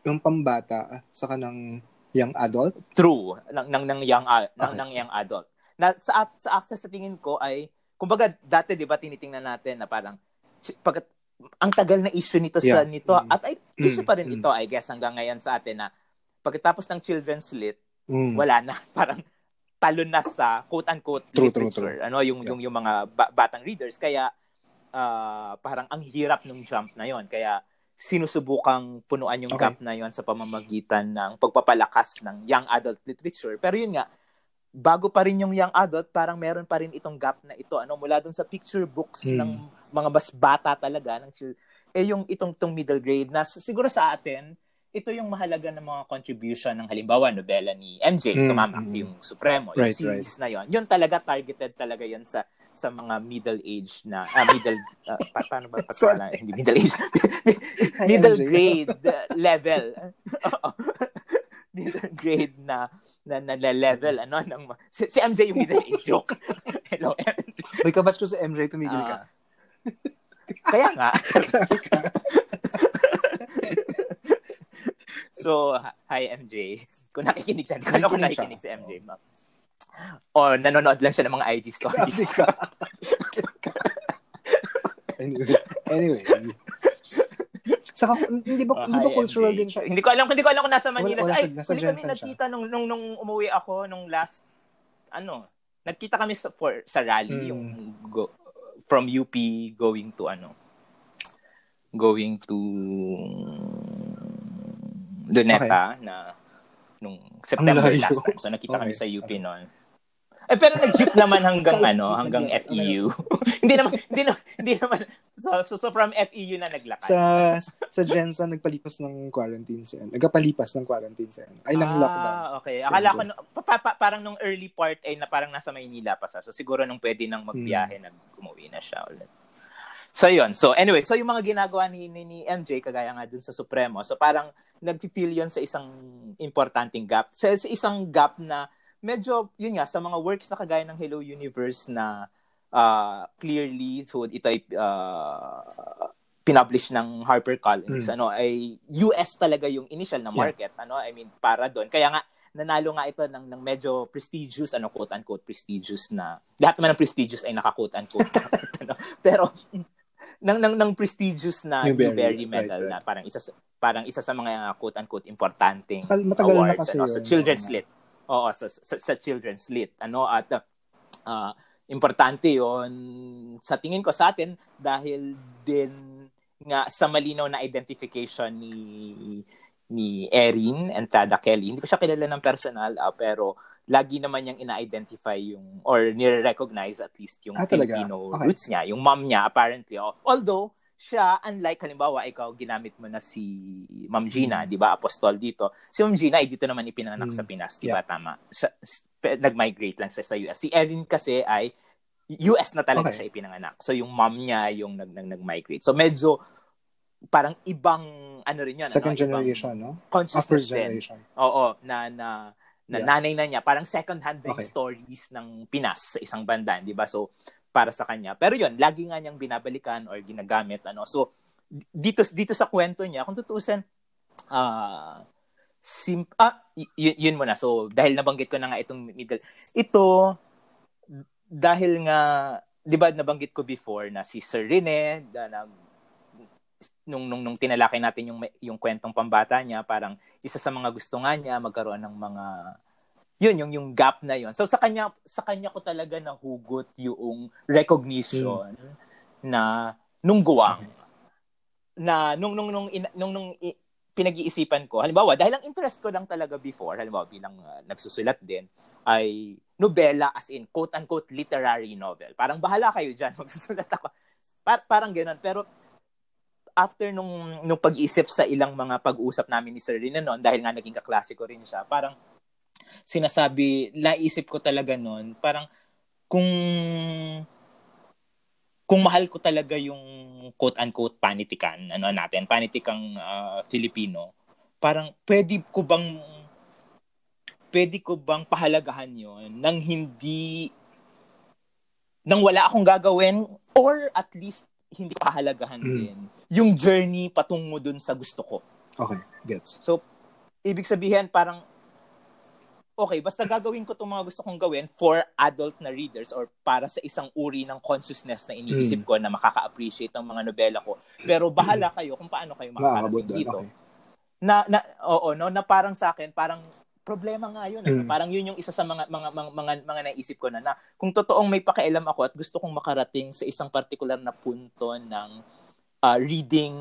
S2: yung pambata sa kanang young adult?
S1: True, ng ng, ng young uh, ng, okay. ng young adult. Na sa sa access sa tingin ko ay kumbaga dati 'di ba tinitingnan natin na parang pag ang tagal na issue nito yeah. sa nito mm. at ay issue mm. pa rin mm. ito I guess hanggang ngayon sa atin na pagkatapos ng children's lit mm. wala na [laughs] parang talon na sa quote unquote true, literature true, true. ano yung yeah. yung yung mga ba- batang readers kaya uh, parang ang hirap ng jump na yon kaya sinusubukang punuan yung okay. gap na yon sa pamamagitan ng pagpapalakas ng young adult literature pero yun nga bago pa rin yung young adult, parang meron pa rin itong gap na ito. Ano, mula dun sa picture books hmm. ng mga bas bata talaga, ng eh yung itong tong middle grade na siguro sa atin, ito yung mahalaga ng mga contribution ng halimbawa nobela ni MJ, mm, Tumamak, mm. yung Supremo, right, yung series right. na yon. Yun talaga targeted talaga yon sa sa mga middle age na uh, middle uh, [laughs] pa, paano ba patulan hindi middle age [laughs] middle grade level [laughs] middle grade na na, na level ano ng si, si MJ yung middle age joke. Hello.
S2: May kabatch ko sa MJ tumigil uh, ka. Ah.
S1: kaya nga. So, hi MJ. [laughs] Kung nakikinig siya, kung ako nakikinig si MJ, ma'am. O nanonood lang siya ng mga IG stories. [laughs]
S2: anyway, anyway. Saka, hindi ba, hindi ba
S1: Hi,
S2: cultural
S1: MJ.
S2: din siya?
S1: Hindi ko alam, hindi ko alam kung nasa Manila.
S2: Wala- wala
S1: Ay,
S2: siya, nasa
S1: huli kami
S2: Jensen siya.
S1: nagkita nung, nung, nung umuwi ako, nung last, ano, nagkita kami sa, for, sa rally,
S2: Mm.
S1: yung go, from UP going to, ano, going to Luneta na nung September last time. So nakita kami
S2: Okay.
S1: sa UP noon. Eh pero nag-jeep [laughs] naman hanggang ano, hanggang FEU. [laughs] hindi naman hindi naman hindi naman so, so, so from FEU na naglakad.
S2: Sa sa Jensen, nagpalipas ng quarantine si ano. Nagkapalipas ng quarantine si ano. Ay, ng lockdown.
S1: Ah, okay.
S2: Sa
S1: Akala ko, pa, pa, pa- parang nung early part ay na parang nasa Maynila pa siya. So siguro nung pwede nang magbiyahe,
S2: Hmm.
S1: nag-umuwi na siya ulit. So yun. So anyway, so yung mga ginagawa ni, ni, ni MJ, kagaya nga dun sa Supremo, so parang nag-feel yun sa isang importanteng gap. Sa, sa isang gap na medyo, yun nga, sa mga works na kagaya ng Hello Universe na uh, clearly, so ito ay uh, pinublish ng HarperCollins,
S2: Mm.
S1: ano, ay US talaga yung initial na
S2: Yeah.
S1: market, ano, I mean, para doon. Kaya nga, nanalo nga ito ng, ng medyo prestigious, ano, quote-unquote, prestigious na, lahat naman ng prestigious ay naka-quote-unquote. [laughs] ano, pero, ng, ng, ng prestigious na
S2: Newbery,
S1: Newbery,
S2: right,
S1: medal
S2: right.
S1: na parang isa sa, parang isa sa mga quote-unquote importanteng
S2: Matagal- matagal na
S1: awards
S2: kasi
S1: ano,
S2: yun.
S1: sa children's lit. Oo, sa, sa, sa children's lit. Ano, at uh, importante yon sa tingin ko sa atin dahil din nga sa malinaw na identification ni ni Erin Entrada Kelly. Hindi ko siya kilala ng personal, ah, pero lagi naman niyang ina-identify yung or nire-recognize at least yung
S2: Ah?
S1: Filipino
S2: Okay.
S1: roots niya, yung mom niya apparently. Oh. Although siya unlike halimbawa ikaw ginamit mo na si Ma'am Gina,
S2: Mm.
S1: 'di ba? Apostol dito. Si Ma'am Gina ay dito naman ipinanganak
S2: Mm.
S1: sa Pinas, 'di ba? Tama. Siya, nag-migrate lang siya sa US. Si Erin kasi ay US na talaga
S2: Okay.
S1: siya ipinanganak. So yung mom niya yung nag, nag nag-migrate. So medyo parang ibang ano rin 'yan,
S2: Second
S1: ano? Ibang
S2: generation, no? Upper
S1: consciousness din.
S2: generation.
S1: Oo, na na na
S2: Yeah.
S1: nanay na niya, parang second-hand din
S2: Okay.
S1: stories ng Pinas sa isang banda, 'di ba? So para sa kanya. Pero 'yun, lagi nga niyang binabalikan or ginagamit ano. So dito dito sa kwento niya, kung tutusin ah sim ah y- yun muna. So dahil nabanggit ko na nga itong middle ito dahil nga 'di ba nabanggit ko before na si Sir Rene na, na nung nung nung tinalakay natin yung yung kwentong pambata niya, parang isa sa mga gusto nga niya magkaroon ng mga yun yung yung gap na yun. So sa kanya sa kanya ko talaga nahugot yung recognition na nung guwang na nung nung nung ina- nung, nung i- pinag-iisipan ko halimbawa dahil ang interest ko lang talaga before halimbawa bilang uh, nagsusulat din ay nobela as in quote unquote literary novel. Parang bahala kayo diyan [laughs] magsusulat ako. Par- parang ganoon pero after nung nung pag-isip sa ilang mga pag-usap namin ni Sir Rina noon dahil nga naging kaklase ko rin siya, parang sinasabi, naisip ko talaga noon, parang kung kung mahal ko talaga yung quote-unquote panitikan, ano natin, panitikang ah, Filipino, parang pwede ko bang pwede ko bang pahalagahan yon nang hindi nang wala akong gagawin or at least hindi ko pahalagahan
S2: Mm.
S1: din yung journey patungo dun sa gusto ko.
S2: Okay, gets.
S1: So, ibig sabihin parang okay, basta gagawin ko itong mga gusto kong gawin for adult na readers or para sa isang uri ng consciousness na iniisip
S2: Mm.
S1: ko na makaka-appreciate ng mga nobela ko. Pero bahala kayo kung paano kayo makakarating dito.
S2: Okay.
S1: Na, na, oo, no, na parang sa akin, parang problema nga yun. ano?
S2: Mm.
S1: Parang yun yung isa sa mga mga mga mga, mga naisip ko na na kung totoong may pakialam ako at gusto kong makarating sa isang particular na punto ng ah, reading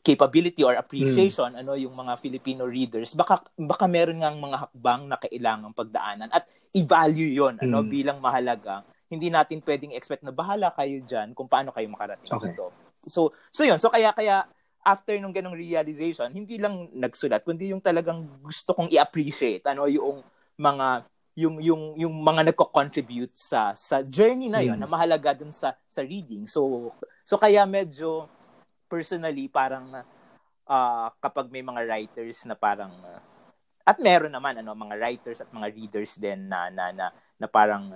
S1: capability or appreciation ano yung mga Filipino readers baka baka meron ngang mga hakbang na kailangang pagdaanan at i-value yon ano
S2: Mm.
S1: bilang mahalaga hindi natin pwedeng expect na bahala kayo diyan kung paano kayo makarating
S2: Okay.
S1: dito so so yun so kaya kaya after nung ganong realization hindi lang nagsulat kundi yung talagang gusto kong i-appreciate ano yung mga yung yung yung mga nagko-contribute sa sa journey na yon
S2: Mm.
S1: na mahalaga dun sa sa reading so so kaya medyo personally parang ah, kapag may mga writers na parang ah, at meron naman ano mga writers at mga readers din na na na, na parang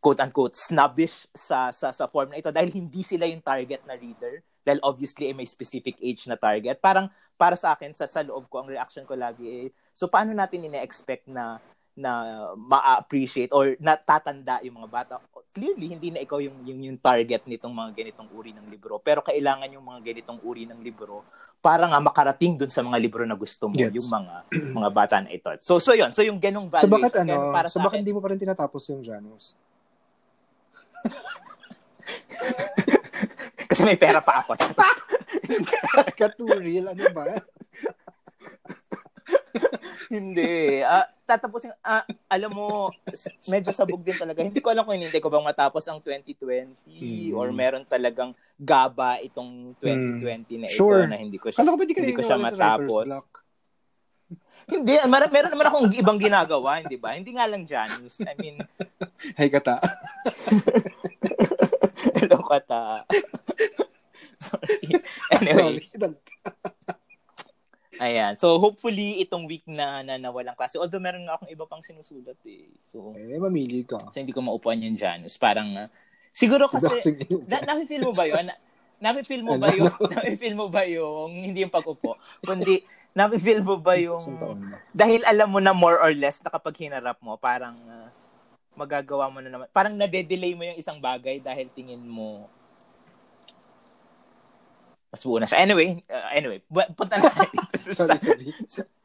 S1: quote unquote snobbish sa sa sa form na ito dahil hindi sila yung target na reader. Dahil obviously eh, may specific age na target. Parang para sa akin sa sa loob ko ang reaction ko lagi eh so paano natin ine-expect na na ma-appreciate or natatanda yung mga bata clearly hindi na ikaw yung, yung yung target nitong mga ganitong uri ng libro pero kailangan yung mga ganitong uri ng libro para nga makarating dun sa mga libro na gusto mo
S2: Yes.
S1: yung mga mga bata na ito so so yun so yung ganong
S2: So
S1: valuation
S2: bakit ano,
S1: para
S2: so
S1: sa
S2: bakit hindi mo pa rin tinatapos yung Janus? [laughs]
S1: kasi may pera pa ako [laughs]
S2: Katuril, ano ba? [laughs] [laughs]
S1: hindi ah tatapusin ah, alam mo medyo sabog din talaga hindi ko alam kung hindi ko bang matapos ang 2020
S2: Hmm.
S1: or meron talagang gaba itong 2020 na ito
S2: Sure.
S1: na hindi ko siya
S2: ko
S1: hindi ko siya matapos. [laughs] Hindi, mar- meron naman akong ibang ginagawa, hindi ba? Hindi nga lang Janus. I mean, [laughs]
S2: Hay kata.
S1: hello kata. Sorry. Anyway,
S2: Sorry.
S1: Ayan. So, hopefully, itong week na, na nawalang klase. Although, meron nga akong iba pang sinusulat eh. So,
S2: Eh, mamili ka.
S1: so hindi ko maupuan yung Janus. Parang, ah, siguro kasi,
S2: Sige.
S1: na, nafe-feel mo ba yun? Na, nafe-feel mo ba yung, [laughs] nafe-feel mo ba yung, hindi yung pag-upo, kundi, nafe-feel mo ba yung, dahil alam mo na more or less na kapag hinarap mo, parang ah, magagawa mo na naman. Parang nade-delay mo yung isang bagay dahil tingin mo mas buo na siya. Anyway, uh, anyway, punta na [laughs]
S2: Sorry, sorry. [laughs]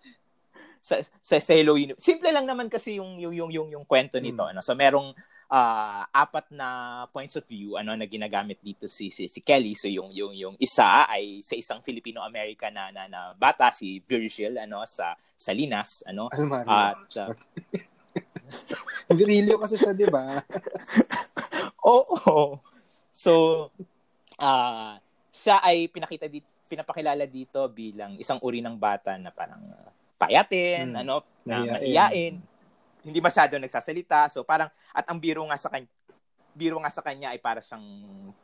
S1: sa, sa, sa Hello Universe. Simple lang naman kasi yung yung yung yung, yung kwento nito,
S2: Hmm.
S1: ano. So merong ah, apat na points of view ano na ginagamit dito si si, si Kelly. So yung yung yung isa ay sa isang Filipino-American na, na na bata si Virgil ano sa sa Linas, ano.
S2: Almario.
S1: At uh,
S2: Virilio [laughs] kasi siya, di ba?
S1: Oo. So, ah siya ay pinakita dito, pinapakilala dito bilang isang uri ng bata na parang uh, payatin,
S2: Hmm.
S1: ano, na
S2: Mahiyain.
S1: mahiyain, hindi masyado nagsasalita. So parang at ang biro nga sa kanya, biro nga sa kanya ay para siyang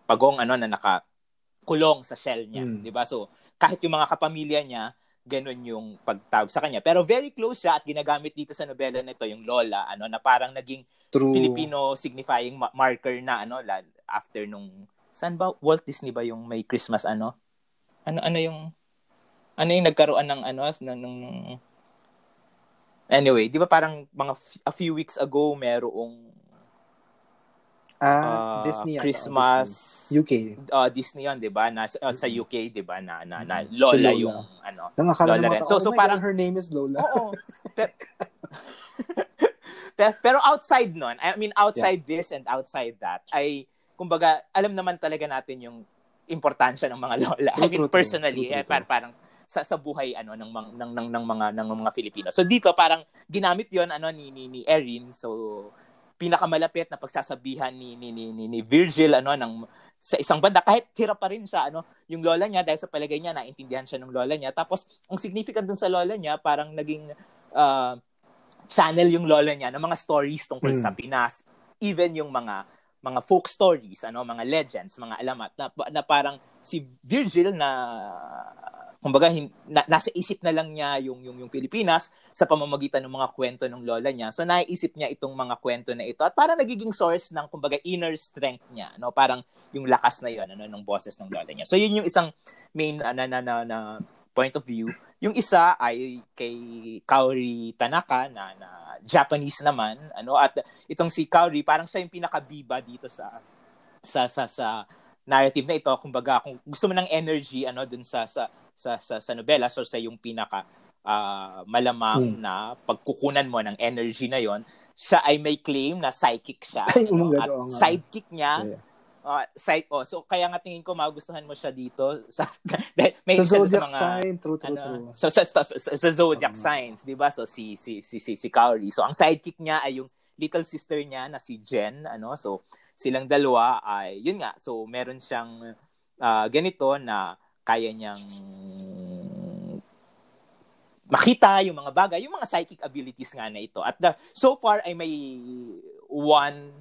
S1: pagong ano na nakakulong sa shell niya,
S2: Hmm.
S1: 'di ba? So kahit yung mga kapamilya niya, ganun yung pagtawag sa kanya. Pero very close siya at ginagamit dito sa nobela nito yung lola, ano, na parang naging
S2: True.
S1: Filipino signifying ma- marker na ano la- after nung saan ba Walt Disney ba yung may Christmas ano? Ano ano yung ano yung nagkaroon ng ano ng, ng Anyway, 'di ba parang mga f- a few weeks ago merong
S2: Ah,
S1: uh,
S2: Disney.
S1: Christmas
S2: Disney. UK.
S1: uh, Disney yun, 'di ba? Na uh, sa UK, 'di ba? Na na, na
S2: Mhm.
S1: Lola,
S2: Lola.
S1: yung ano. Lola rin. So-
S2: oh
S1: so parang-
S2: God, her name is Lola.
S1: Oo. pero, pero, outside nun, I mean outside this and outside that, ay kumbaga alam naman talaga natin yung importansya ng mga lola. [laughs] I
S2: True,
S1: mean
S2: true, true.
S1: personally,
S2: True, true,
S1: eh, par- parang sa sa buhay ano ng mga ng, ng, ng mga ng mga Filipino. So dito parang ginamit 'yon ano ni ni, ni Erin. So pinakamalapit na pagsasabihan ni ni ni, ni, ni Virgil ano ng sa isang banda kahit hirap pa rin siya ano yung lola niya dahil sa palagay niya naintindihan siya ng lola niya tapos ang significant dun sa lola niya parang naging ah, channel yung lola niya ng mga stories tungkol
S2: Mm.
S1: sa Pinas even yung mga mga folk stories ano mga legends mga alamat na, na parang si Virgil na kumbaga hin, na, nasa isip na lang niya yung yung yung Pilipinas sa pamamagitan ng mga kwento ng lola niya. So naiisip niya itong mga kwento na ito at parang nagiging source ng kumbaga inner strength niya, no? Parang yung lakas na 'yon ano ng boses ng lola niya. So yun yung isang main na, na, na, na point of view. Yung isa ay kay Kaori Tanaka na, na Japanese naman, ano at itong si Kaori parang siya yung pinakabiba dito sa sa sa sa narrative na ito kumbaga kung gusto mo ng energy ano dun sa sa sa sa, sa nobela so sa yung pinaka ah, malamang
S2: Hmm.
S1: na pagkukunan mo ng energy na yon siya ay may claim na psychic siya
S2: Ay,
S1: ano, at sidekick niya
S2: Yeah.
S1: Ah, side oh so kaya nga tingin ko magustuhan mo siya dito [laughs] sa [laughs] may
S2: Sa zodiac
S1: mga
S2: sign. True, true,
S1: ano,
S2: true.
S1: sa, sa, sa, sa, sa zodiac
S2: Oo.
S1: signs, 'di ba? So si si si si si Kaori. So ang sidekick niya ay yung little sister niya na si Jen, ano? So silang dalawa ay yun nga. So meron siyang ah, ganito na kaya niyang makita yung mga bagay, yung mga psychic abilities nga na ito. At the, so far ay may one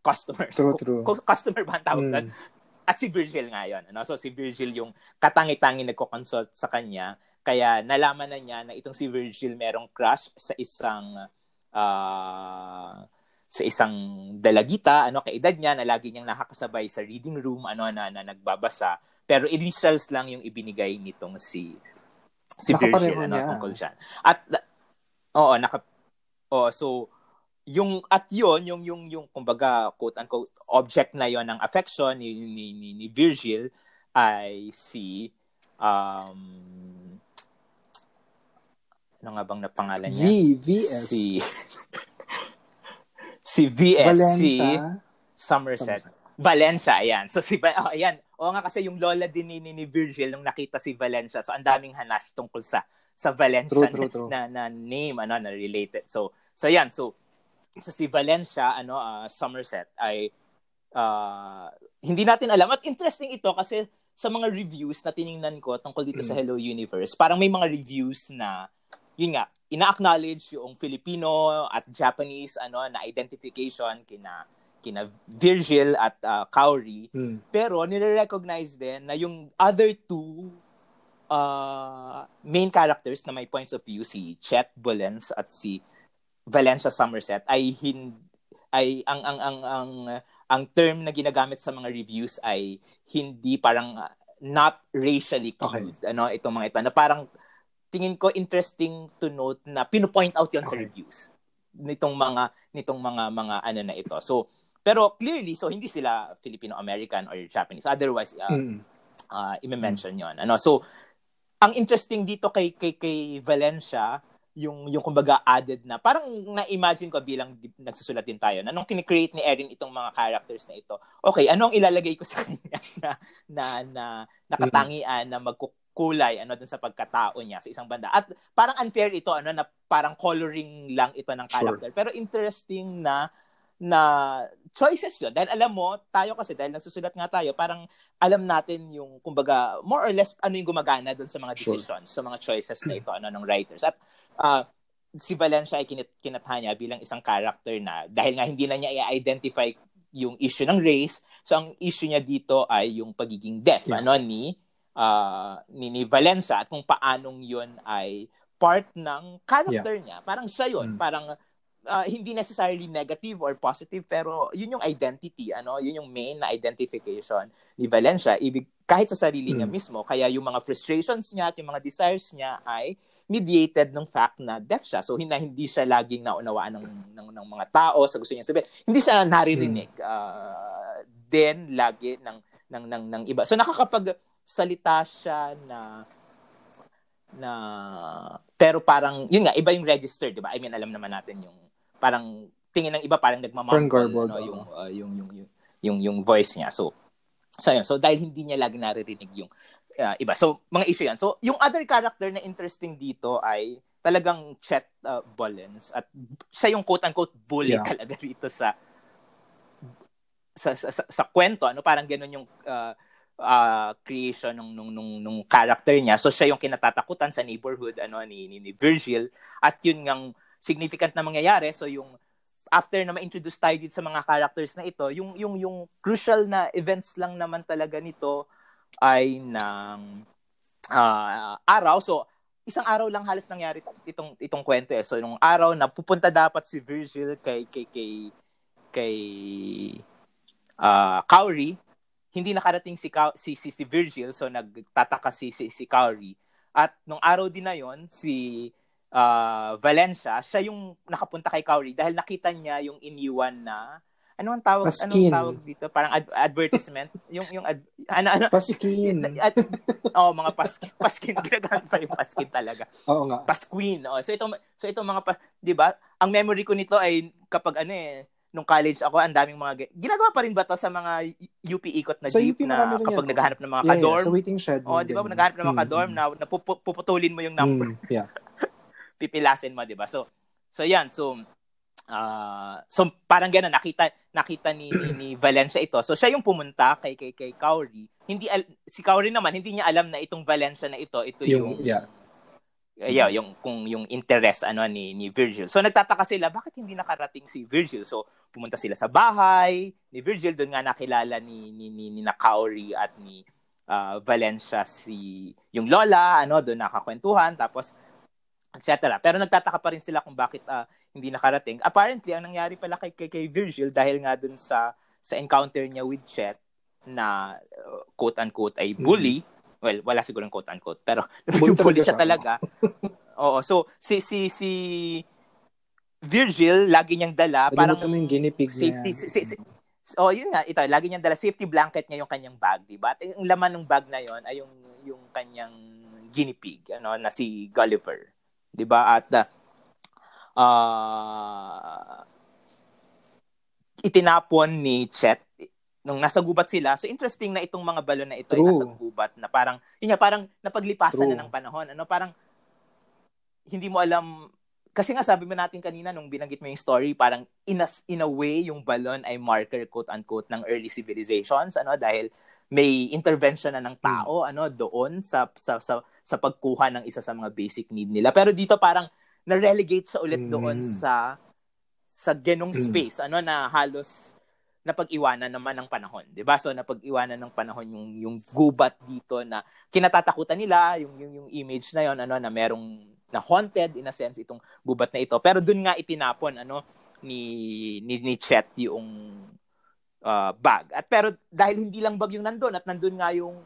S1: customer.
S2: True, true.
S1: Cu- Customer ba ang tawag doon?
S2: Mm.
S1: At si Virgil nga yun. Ano? So si Virgil yung katangi-tangi nagko-consult sa kanya. Kaya nalaman na niya na itong si Virgil merong crush sa isang ah, sa isang dalagita, ano, kaedad niya na lagi niyang nakakasabay sa reading room, ano, na, na nagbabasa. Pero initials lang yung ibinigay nitong si si Virgil, ano,
S2: niya.
S1: tungkol siya. At, oo, naka, oo, so, yung at yon yung yung yung kumbaga quote unquote object na yon ng affection ni ni, ni, ni Virgil ay si um ano nga bang napangalan niya?
S2: V, VS.
S1: Si [laughs] si VS si. Somerset.
S2: Somerset.
S1: Valencia, ayan. So si oh, ayan. Oo nga kasi yung lola din ni, ni, ni Virgil nung nakita si Valencia. So ang daming hanash tungkol sa sa Valencia
S2: True, true, true.
S1: na, na name ano na related. So so ayan. So so si Valencia ano ah, Somerset ay ah, hindi natin alam at interesting ito kasi sa mga reviews na tiningnan ko tungkol dito sa
S2: Mm.
S1: Hello Universe, parang may mga reviews na yun nga, ina-acknowledge yung Filipino at Japanese ano na identification kina kina Virgil at uh, Cowrie
S2: Hmm.
S1: pero nire-recognize din na yung other two uh, main characters na may points of view si Chet Bolens at si Valencia Somerset ay hin ay ang ang ang ang ang term na ginagamit sa mga reviews ay hindi parang uh, not racially cued ano itong mga ito na parang tingin ko interesting to note na pino-point out yon sa
S2: Okay.
S1: reviews nitong mga nitong mga mga ano na ito so pero clearly so hindi sila Filipino American or Japanese otherwise uh,
S2: Hmm.
S1: uh, i-mention yon. Ano? So, ang interesting dito kay kay kay Valencia, yung yung kumbaga added na parang na-imagine ko bilang nagsusulat din tayo na nung kini-create ni Erin itong mga characters na ito. Okay, ano ang ilalagay ko [laughs] sa kanya na na na nakatangian na magkukulay ano dun sa pagkatao niya sa isang banda. At parang unfair ito ano na parang coloring lang ito ng character. Pero interesting na na choices yun. Dahil alam mo, tayo kasi, dahil nagsusulat nga tayo, parang alam natin yung, kumbaga, more or less, ano yung gumagana doon sa mga
S2: Sure.
S1: decisions, sa mga choices na ito, ano, ng writers. At ah, si Valencia ay kinat kinatha niya bilang isang character na, dahil nga hindi na niya i-identify yung issue ng race, so ang issue niya dito ay yung pagiging deaf,
S2: Yeah.
S1: ano, ni, ah, ni, ni Valencia, at kung paanong yun ay part ng character niya. Parang siya yun.
S2: Mm.
S1: Parang uh, hindi necessarily negative or positive pero yun yung identity ano? Yun yung main na identification ni Valencia. Ibig kahit sa sarili niya
S2: Mm.
S1: mismo kaya yung mga frustrations niya at yung mga desires niya ay mediated ng fact na deaf siya. So hindi hindi siya laging naunawaan ng ng, ng mga tao sa gusto niya sabihin. Hindi siya naririnig uh, then lagi ng ng ng ng iba. So nakakapag salita siya na na pero parang yun nga iba yung register di ba? I mean alam naman natin yung parang tingin ng iba parang nagmamumble
S2: garbled,
S1: no, yung, uh, yung yung yung yung yung voice niya. So so yun so dahil hindi niya lagi naririnig yung uh, iba. So mga issue yan. So yung other character na interesting dito ay talagang Chet uh, Bollens. At siya yung quote unquote bully
S2: Yeah.
S1: talaga [laughs] dito sa sa, sa, sa, sa kwento. Ano parang ganun yung uh, uh, creation nung, nung nung nung character niya. So siya yung kinatatakutan sa neighborhood ano ni ni, ni Virgil. At yun ngang significant na mangyayari. So yung after na ma-introduce tayo dito sa mga characters na ito yung yung yung crucial na events lang naman talaga nito ay ng ah, araw. So isang araw lang halos nangyari itong itong kwento eh. So nung araw na pupunta dapat si Virgil kay kay kay kay ah Cowrie hindi nakarating si, Cow- si si si Virgil. So nagtataka si si, si Cowrie at nung araw din na yon si ah, Valencia siya yung nakapunta kay Cowrie dahil nakita niya yung iniwan na ano ang tawag anong
S2: Paskin.
S1: tawag dito parang ad- advertisement yung yung ad- ano ano
S2: Paskin. [laughs]
S1: at, oh, mga pas, paskin [laughs] ginagamit pa yung paskin talaga.
S2: Oo nga.
S1: Pasquin. Oh, so itong so itong mga pa, 'di ba? Ang memory ko nito ay kapag ano eh nung college ako, ang daming mga ginagawa pa rin ba to sa mga UP ikot na
S2: Sa
S1: jeep
S2: UP
S1: na kapag
S2: yan.
S1: naghahanap ng mga
S2: Yeah, yeah,
S1: ka-dorm?
S2: sa waiting shed.
S1: oh, di ba? Naghahanap ng mga
S2: Mm,
S1: ka-dorm
S2: mm.
S1: na napupu- puputulin mo yung number,
S2: Mm, yeah. [laughs]
S1: pipilasin mo, di ba? So, so yan. So, ah so parang gano'n, nakita, nakita ni, ni, ni Valencia ito. So, siya yung pumunta kay, kay, kay Cowrie. Hindi, si Cowrie naman, hindi niya alam na itong Valencia na ito, ito yung,
S2: Yung- yeah.
S1: Uh, yeah, yung kung yung interest ano ni ni Virgil. So nagtataka sila bakit hindi nakarating si Virgil. So pumunta sila sa bahay ni Virgil doon nga nakilala ni ni ni, ni Nakaori at ni ah, Valencia si yung lola ano doon nakakwentuhan tapos etc. Pero nagtataka pa rin sila kung bakit ah, hindi nakarating. Apparently ang nangyari pala kay kay, kay Virgil dahil nga doon sa sa encounter niya with Chet na uh, quote unquote ay bully. Well, wala siguro quote unquote pero [laughs]
S2: Bully
S1: bully siya
S2: talaga. [laughs]
S1: Oo, so si si si Virgil, lagi niyang dala, parang
S2: mo yung guinea pig
S1: safety,
S2: niya.
S1: si, si, oh, yun nga, ito, lagi niyang dala safety blanket niya yung kanyang bag, di ba? At yung laman ng bag na yon ay yung yung kanyang guinea pig, ano, na si Gulliver. Di ba? At uh, uh, itinapon ni Chet nung nasa gubat sila. So interesting na itong mga balon na ito
S2: True.
S1: ay nasa gubat na parang yun nga, parang napaglipasan
S2: True.
S1: na ng panahon. Ano, parang hindi mo alam kasi nga sabi mo natin kanina nung binanggit mo yung story, parang in a, in a way yung balon ay marker quote unquote ng early civilizations ano dahil may intervention na ng tao ano doon sa sa sa, sa pagkuha ng isa sa mga basic need nila. Pero dito parang na-relegate sa ulit doon
S2: Mm.
S1: sa sa genong
S2: Mm.
S1: space ano na halos napag-iwanan naman ng panahon, 'di ba? So napag-iwanan ng panahon yung yung gubat dito na kinatatakutan nila, yung yung, yung image na yon ano na merong na haunted in a sense itong gubat na ito. Pero doon nga itinapon ano ni ni, ni Chet yung uh, bag. At pero dahil hindi lang bag yung nandun at nandun nga yung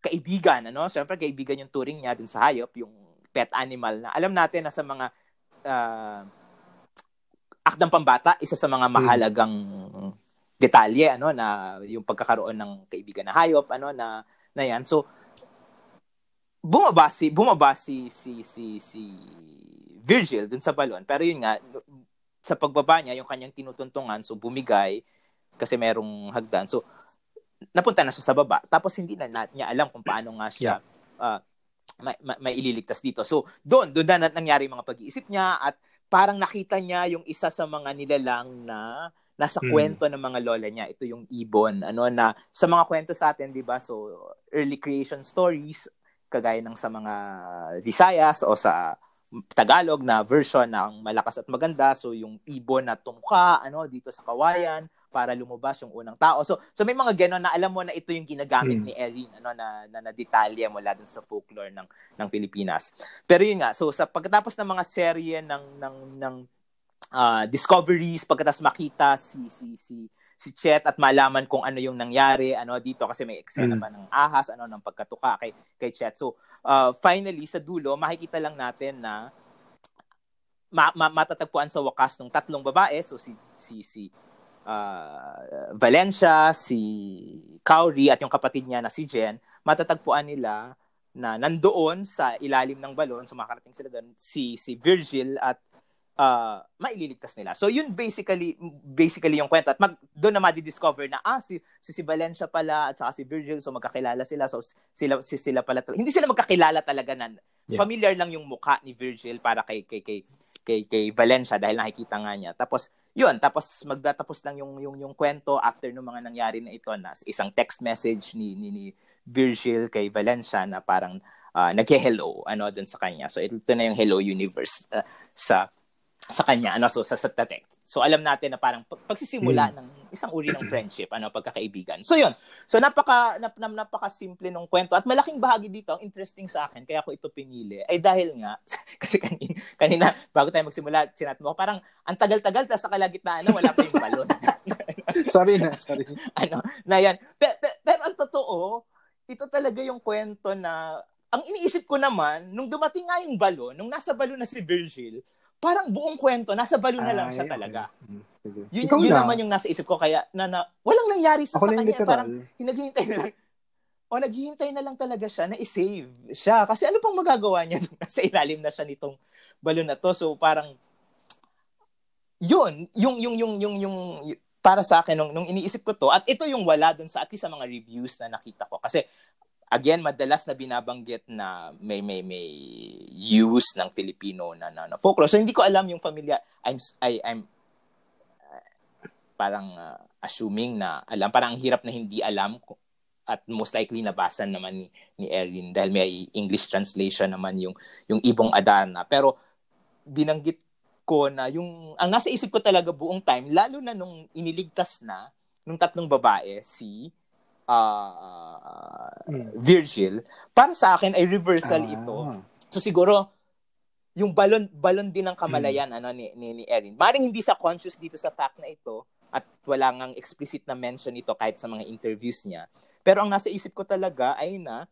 S1: kaibigan, ano? Siyempre kaibigan yung turing niya dun sa hayop, yung pet animal na alam natin na sa mga uh, akdang pambata, isa sa mga mahalagang detalye ano na yung pagkakaroon ng kaibigan na hayop ano na na yan. So bumaba si bumaba si si si, si Virgil dun sa balon. Pero yun nga sa pagbaba niya yung kanyang tinutuntungan so bumigay kasi merong hagdan. So napunta na siya sa baba. Tapos hindi na, na niya alam kung paano nga siya uh, may, may, may ililigtas dito. So doon doon na nangyari mga pag-iisip niya at parang nakita niya yung isa sa mga nilalang na nasa
S2: Hmm.
S1: kwento ng mga lola niya. Ito yung ibon, ano na sa mga kwento sa atin, 'di ba? So early creation stories kagaya ng sa mga Visayas o sa Tagalog na version ng malakas at maganda. So yung ibon na tumuka ano dito sa kawayan para lumabas yung unang tao. So so may mga ganon na alam mo na ito yung ginagamit
S2: Hmm.
S1: ni Erin ano na na, na detalye mula dun sa folklore ng ng Pilipinas. Pero yun nga, so sa pagkatapos ng mga serye ng ng ng uh, discoveries pagkatapos makita si si si si Chet at malaman kung ano yung nangyari ano dito kasi may eksena
S2: Mm.
S1: pa ng ahas ano ng pagkatuka kay kay Chet. So uh, finally sa dulo makikita lang natin na ma- ma- matatagpuan sa wakas ng tatlong babae so si si si uh, Valencia, si Cowrie at yung kapatid niya na si Jen, matatagpuan nila na nandoon sa ilalim ng balon, so makarating sila doon, si, si Virgil at uh, maililigtas nila. So yun basically basically yung kwento at mag, doon na madi-discover na ah si, si si Valencia pala at saka si Virgil so magkakilala sila so sila si sila pala hindi sila magkakilala talaga na
S2: Yeah.
S1: familiar lang yung mukha ni Virgil para kay kay kay kay, kay Valencia dahil nakikita nga niya. Tapos yun, tapos magtatapos lang yung yung yung kwento after ng mga nangyari na ito na isang text message ni ni, ni Virgil kay Valencia na parang uh, naghe-hello ano dun sa kanya. So ito na yung hello universe uh, sa sa kanya ano so sa sa text. So alam natin na parang pag- pagsisimula
S2: Hmm.
S1: ng isang uri ng friendship, ano pagkakaibigan. So yun. So napaka nap, nap, napaka simple nung kwento at malaking bahagi dito ang interesting sa akin kaya ako ito pinili ay dahil nga [laughs] kasi kanina, kanina bago tayo magsimula chinat mo parang ang tagal-tagal tapos sa kalagitnaan na wala pa yung balon. [laughs]
S2: sorry na, sorry. [laughs]
S1: ano, na yan. Pero, pero ang totoo, ito talaga yung kwento na, ang iniisip ko naman, nung dumating nga yung balon, nung nasa balon na si Virgil, parang buong kwento, nasa balon na lang siya
S2: Ay,
S1: talaga.
S2: okay. Hmm, sige.
S1: Yun,
S2: Ikaw
S1: yun
S2: na.
S1: naman yung nasa isip ko, kaya na, na walang nangyari sa,
S2: Ako
S1: sa
S2: na yung
S1: kanya.
S2: literal.
S1: Parang naghihintay na lang. [laughs] O naghihintay na lang talaga siya na i-save siya. Kasi ano pang magagawa niya [laughs] nung nasa ilalim na siya nitong balon na to. So parang, yun, yung, yung, yung, yung, yung, y- para sa akin, nung, nung iniisip ko to, at ito yung wala dun sa, at least sa mga reviews na nakita ko. Kasi, again, madalas na binabanggit na may, may, may use ng Filipino na, na, na folklore. So, hindi ko alam yung familia, I'm, I, I'm, uh, parang uh, assuming na alam, parang ang hirap na hindi alam ko- at most likely nabasa naman ni, ni Erin dahil may English translation naman yung, yung Ibong Adana. Pero, binanggit ko na yung ang nasa isip ko talaga buong time lalo na nung iniligtas na nung tatlong babae si
S2: Mm.
S1: Virgil para sa akin ay reversal
S2: Ah.
S1: ito so siguro yung balon balon din ng kamalayan ano ni, ni ni Erin maring hindi sa conscious dito sa fact na ito at wala ngang explicit na mention ito kahit sa mga interviews niya pero ang nasa isip ko talaga ay na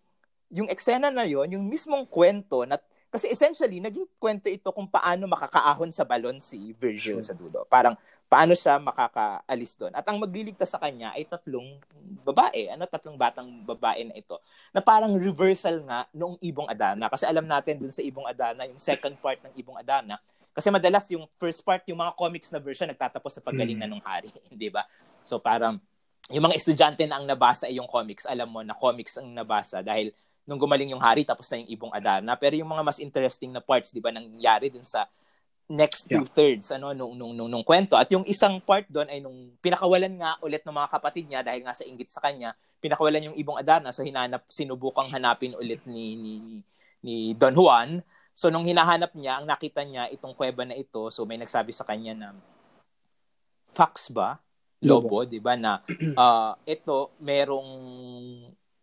S1: yung eksena na yon yung mismong kwento na Kasi essentially, naging kwento ito kung paano makakaahon sa balon si Virgil sure. sa dulo. Parang paano siya makakaalis doon. At ang magliligtas sa kanya ay tatlong babae, ano, tatlong batang babae na ito, na parang reversal nga noong Ibong Adana. Kasi alam natin dun sa Ibong Adana, yung second part ng Ibong Adana, kasi madalas yung first part, yung mga comics na version, nagtatapos sa paggaling na hmm. nung hari, [laughs] di ba? So parang, yung mga estudyante na ang nabasa ay yung comics, alam mo na comics ang nabasa dahil nung gumaling yung hari tapos na yung ibong Adana. Pero yung mga mas interesting na parts, 'di ba, nangyari dun sa next two thirds ano nung, nung nung nung kwento. At yung isang part doon ay nung pinakawalan nga ulit ng mga kapatid niya dahil nga sa inggit sa kanya pinakawalan yung ibong Adana so hinanap sinubukang hanapin ulit ni ni ni Don Juan. So nung hinahanap niya ang nakita niya itong kuweba na ito so may nagsabi sa kanya na fox ba? Lobo, lobo. 'di ba na uh, [clears throat] ito merong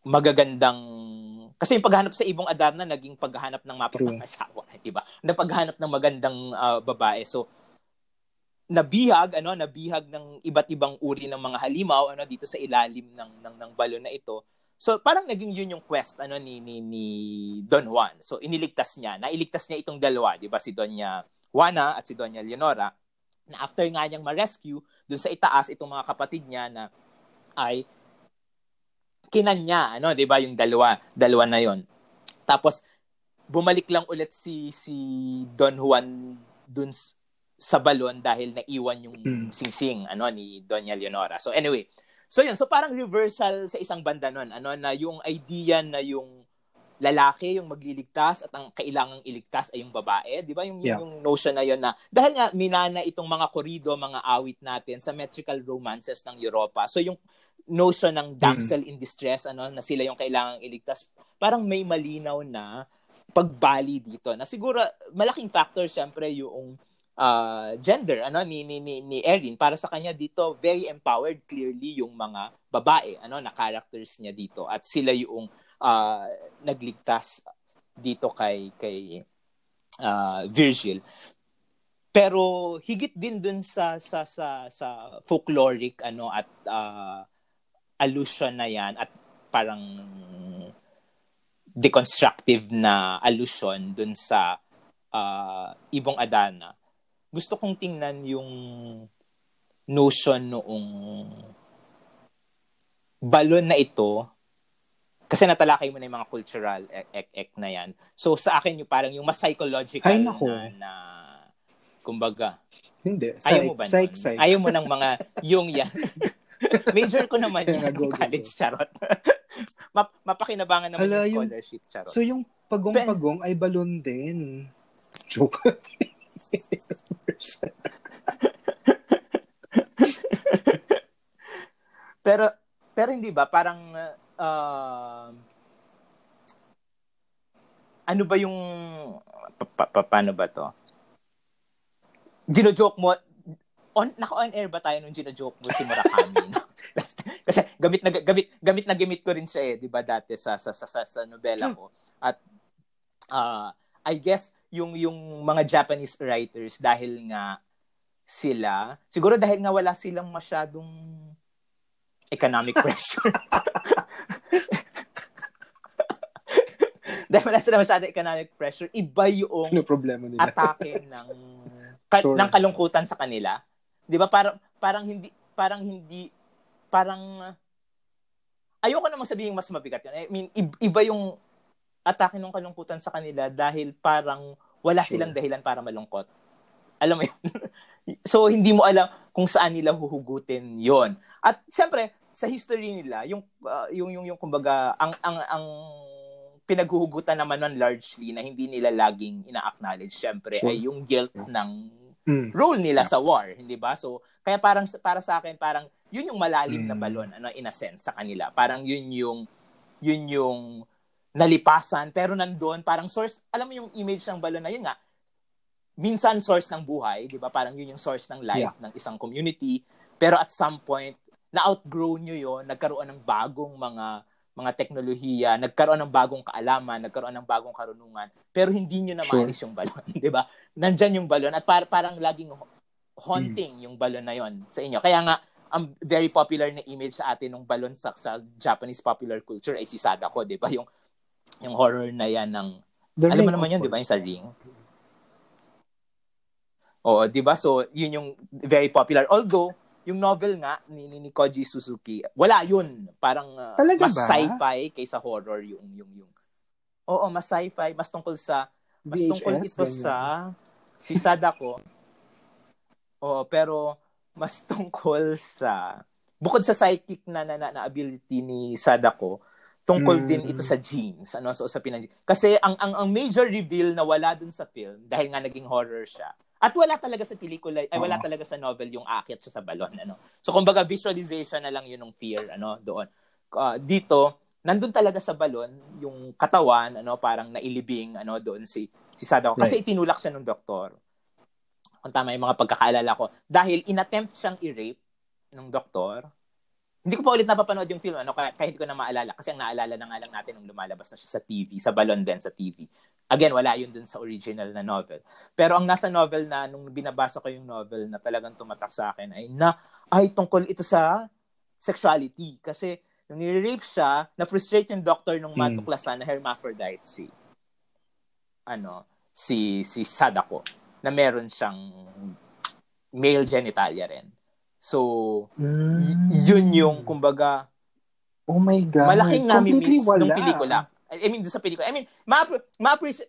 S1: magagandang kasi yung paghahanap sa ibong Adarna naging paghahanap ng mapapangasawa, [laughs] di ba? Na paghahanap ng magandang uh, babae. So nabihag ano, nabihag ng iba't ibang uri ng mga halimaw ano dito sa ilalim ng ng, ng balon na ito. So parang naging yun yung quest ano ni ni, ni Don Juan. So iniligtas niya, nailigtas niya itong dalawa, 'di ba? Si Doña Juana at si Doña Leonora na after nga niyang ma-rescue dun sa itaas itong mga kapatid niya na ay kinanya, ano, 'di ba, yung dalawa, dalawa na 'yon. Tapos bumalik lang ulit si si Don Juan dun sa balon dahil naiwan yung mm. singsing ano ni Doña Leonora. So anyway, so yun, so parang reversal sa isang banda nun, ano na yung idea na yung lalaki yung magliligtas at ang kailangang iligtas ay yung babae, 'di ba? Yung, yeah. yung notion na 'yon na dahil nga minana itong mga korido, mga awit natin sa metrical romances ng Europa. So yung notion ng damsel mm-hmm. in distress ano na sila yung kailangang iligtas, parang may malinaw na pagbali dito. Na siguro malaking factor syempre yung uh, gender ano ni ni ni, ni Erin para sa kanya dito very empowered clearly yung mga babae ano na characters niya dito at sila yung uh, nagligtas dito kay kay uh, Virgil. Pero higit din dun sa sa sa sa folkloric ano at uh, allusion na 'yan at parang deconstructive na allusion dun sa uh, Ibong Adana. Gusto kong tingnan yung notion noong balon na ito kasi natalakay mo na yung mga cultural ek-ek na yan. So sa akin yung parang yung mas psychological
S2: Ay,
S1: na, na kumbaga.
S2: Hindi.
S1: Psych, ayaw mo ba psych, psych. Ayaw mo ng mga yung yan. [laughs] Major ko naman yan go, college go. charot. [laughs] Map- mapakinabangan naman Hala, yung scholarship charot.
S2: So yung pagong-pagong ay balon din. Joke. [laughs]
S1: pero pero hindi ba parang uh, ano ba yung pa, pa, paano ba to? Gino-joke mo on naka-on air ba tayo nung gino-joke mo si Murakami? [laughs] no? Kasi gamit na gamit gamit na gamit ko rin siya eh, 'di ba dati sa sa sa, sa, sa nobela ko. At uh, I guess yung yung mga Japanese writers dahil nga sila, siguro dahil nga wala silang masyadong economic [laughs] pressure. [laughs] Dahil wala sila masyado economic pressure, iba yung
S2: ano problema nila?
S1: atake [laughs] ng ka, sure. ng kalungkutan sa kanila. 'Di ba? Parang parang hindi parang hindi parang ayoko namang sabihin mas mabigat yun. I mean, iba yung atake ng kalungkutan sa kanila dahil parang wala sure. silang dahilan para malungkot. Alam mo yun? [laughs] so, hindi mo alam kung saan nila huhugutin yon At, siyempre, sa history nila, yung uh, yung yung yung kumbaga ang ang ang pinaghuhugutan naman nun largely na hindi nila laging ina-acknowledge syempre sure. ay yung guilt ng mm. role nila yeah. sa war, hindi ba? So kaya parang para sa akin parang yun yung malalim mm. na balon ano in a sense sa kanila. Parang yun yung yun yung nalipasan pero nandoon parang source alam mo yung image ng balon na yun nga minsan source ng buhay, 'di ba? Parang yun yung source ng life yeah. ng isang community. Pero at some point na-outgrow nyo yon nagkaroon ng bagong mga mga teknolohiya, nagkaroon ng bagong kaalaman, nagkaroon ng bagong karunungan, pero hindi nyo na sure. maalis yung balon, [laughs] di ba? Nandyan yung balon at par- parang laging haunting mm. yung balon na yon sa inyo. Kaya nga, ang very popular na image sa atin ng balon sa, sa Japanese popular culture ay si Sadako, di ba? Yung, yung horror na yan ng
S2: The
S1: Alam mo naman yun, di ba, yung sa Ring? Oo, di ba? So, yun yung very popular. Although, yung novel nga ni, ni, ni Koji Suzuki, wala yun. Parang uh,
S2: Talaga
S1: mas
S2: ba?
S1: sci-fi kaysa horror yung yung yung. Oo, mas sci-fi, mas tungkol sa mas tungkol
S2: VHS,
S1: ito
S2: ganyan.
S1: sa si Sadako. Oo, pero mas [laughs] tungkol sa bukod sa psychic na na, na, na ability ni Sadako, tungkol
S2: Mm.
S1: din ito sa genes, ano sa usapin ng genes. Kasi ang, ang ang major reveal na wala dun sa film dahil nga naging horror siya. At wala talaga sa pelikula, ay wala talaga sa novel yung aakyat siya sa balon, ano. So kumbaga visualization na lang yun ng fear, ano, doon. Ah, dito, nandun talaga sa balon yung katawan, ano, parang nailibing, ano, doon si si Sadako. Kasi itinulak siya ng doktor. Kung tama yung mga pagkakaalala ko. Dahil inattempt siyang i-rape ng doktor. Hindi ko pa ulit napapanood yung film, ano, kaya, kaya hindi ko na maalala. Kasi ang naalala na nga lang natin nung lumalabas na siya sa TV, sa balon din sa TV. Again, wala yun dun sa original na novel. Pero ang nasa novel na, nung binabasa ko yung novel na talagang tumatak sa akin, ay na, ay tungkol ito sa sexuality. Kasi nung nire-rape siya, na-frustrate yung doctor nung
S2: Hmm.
S1: matuklasan na hermaphrodite si, ano, si, si Sadako, na meron siyang male genitalia rin. So,
S2: Mm.
S1: yun yung, kumbaga,
S2: Oh my God.
S1: malaking nami-miss nung pelikula. I mean, doon sa pelikula. I mean, ma- ma-appreciate,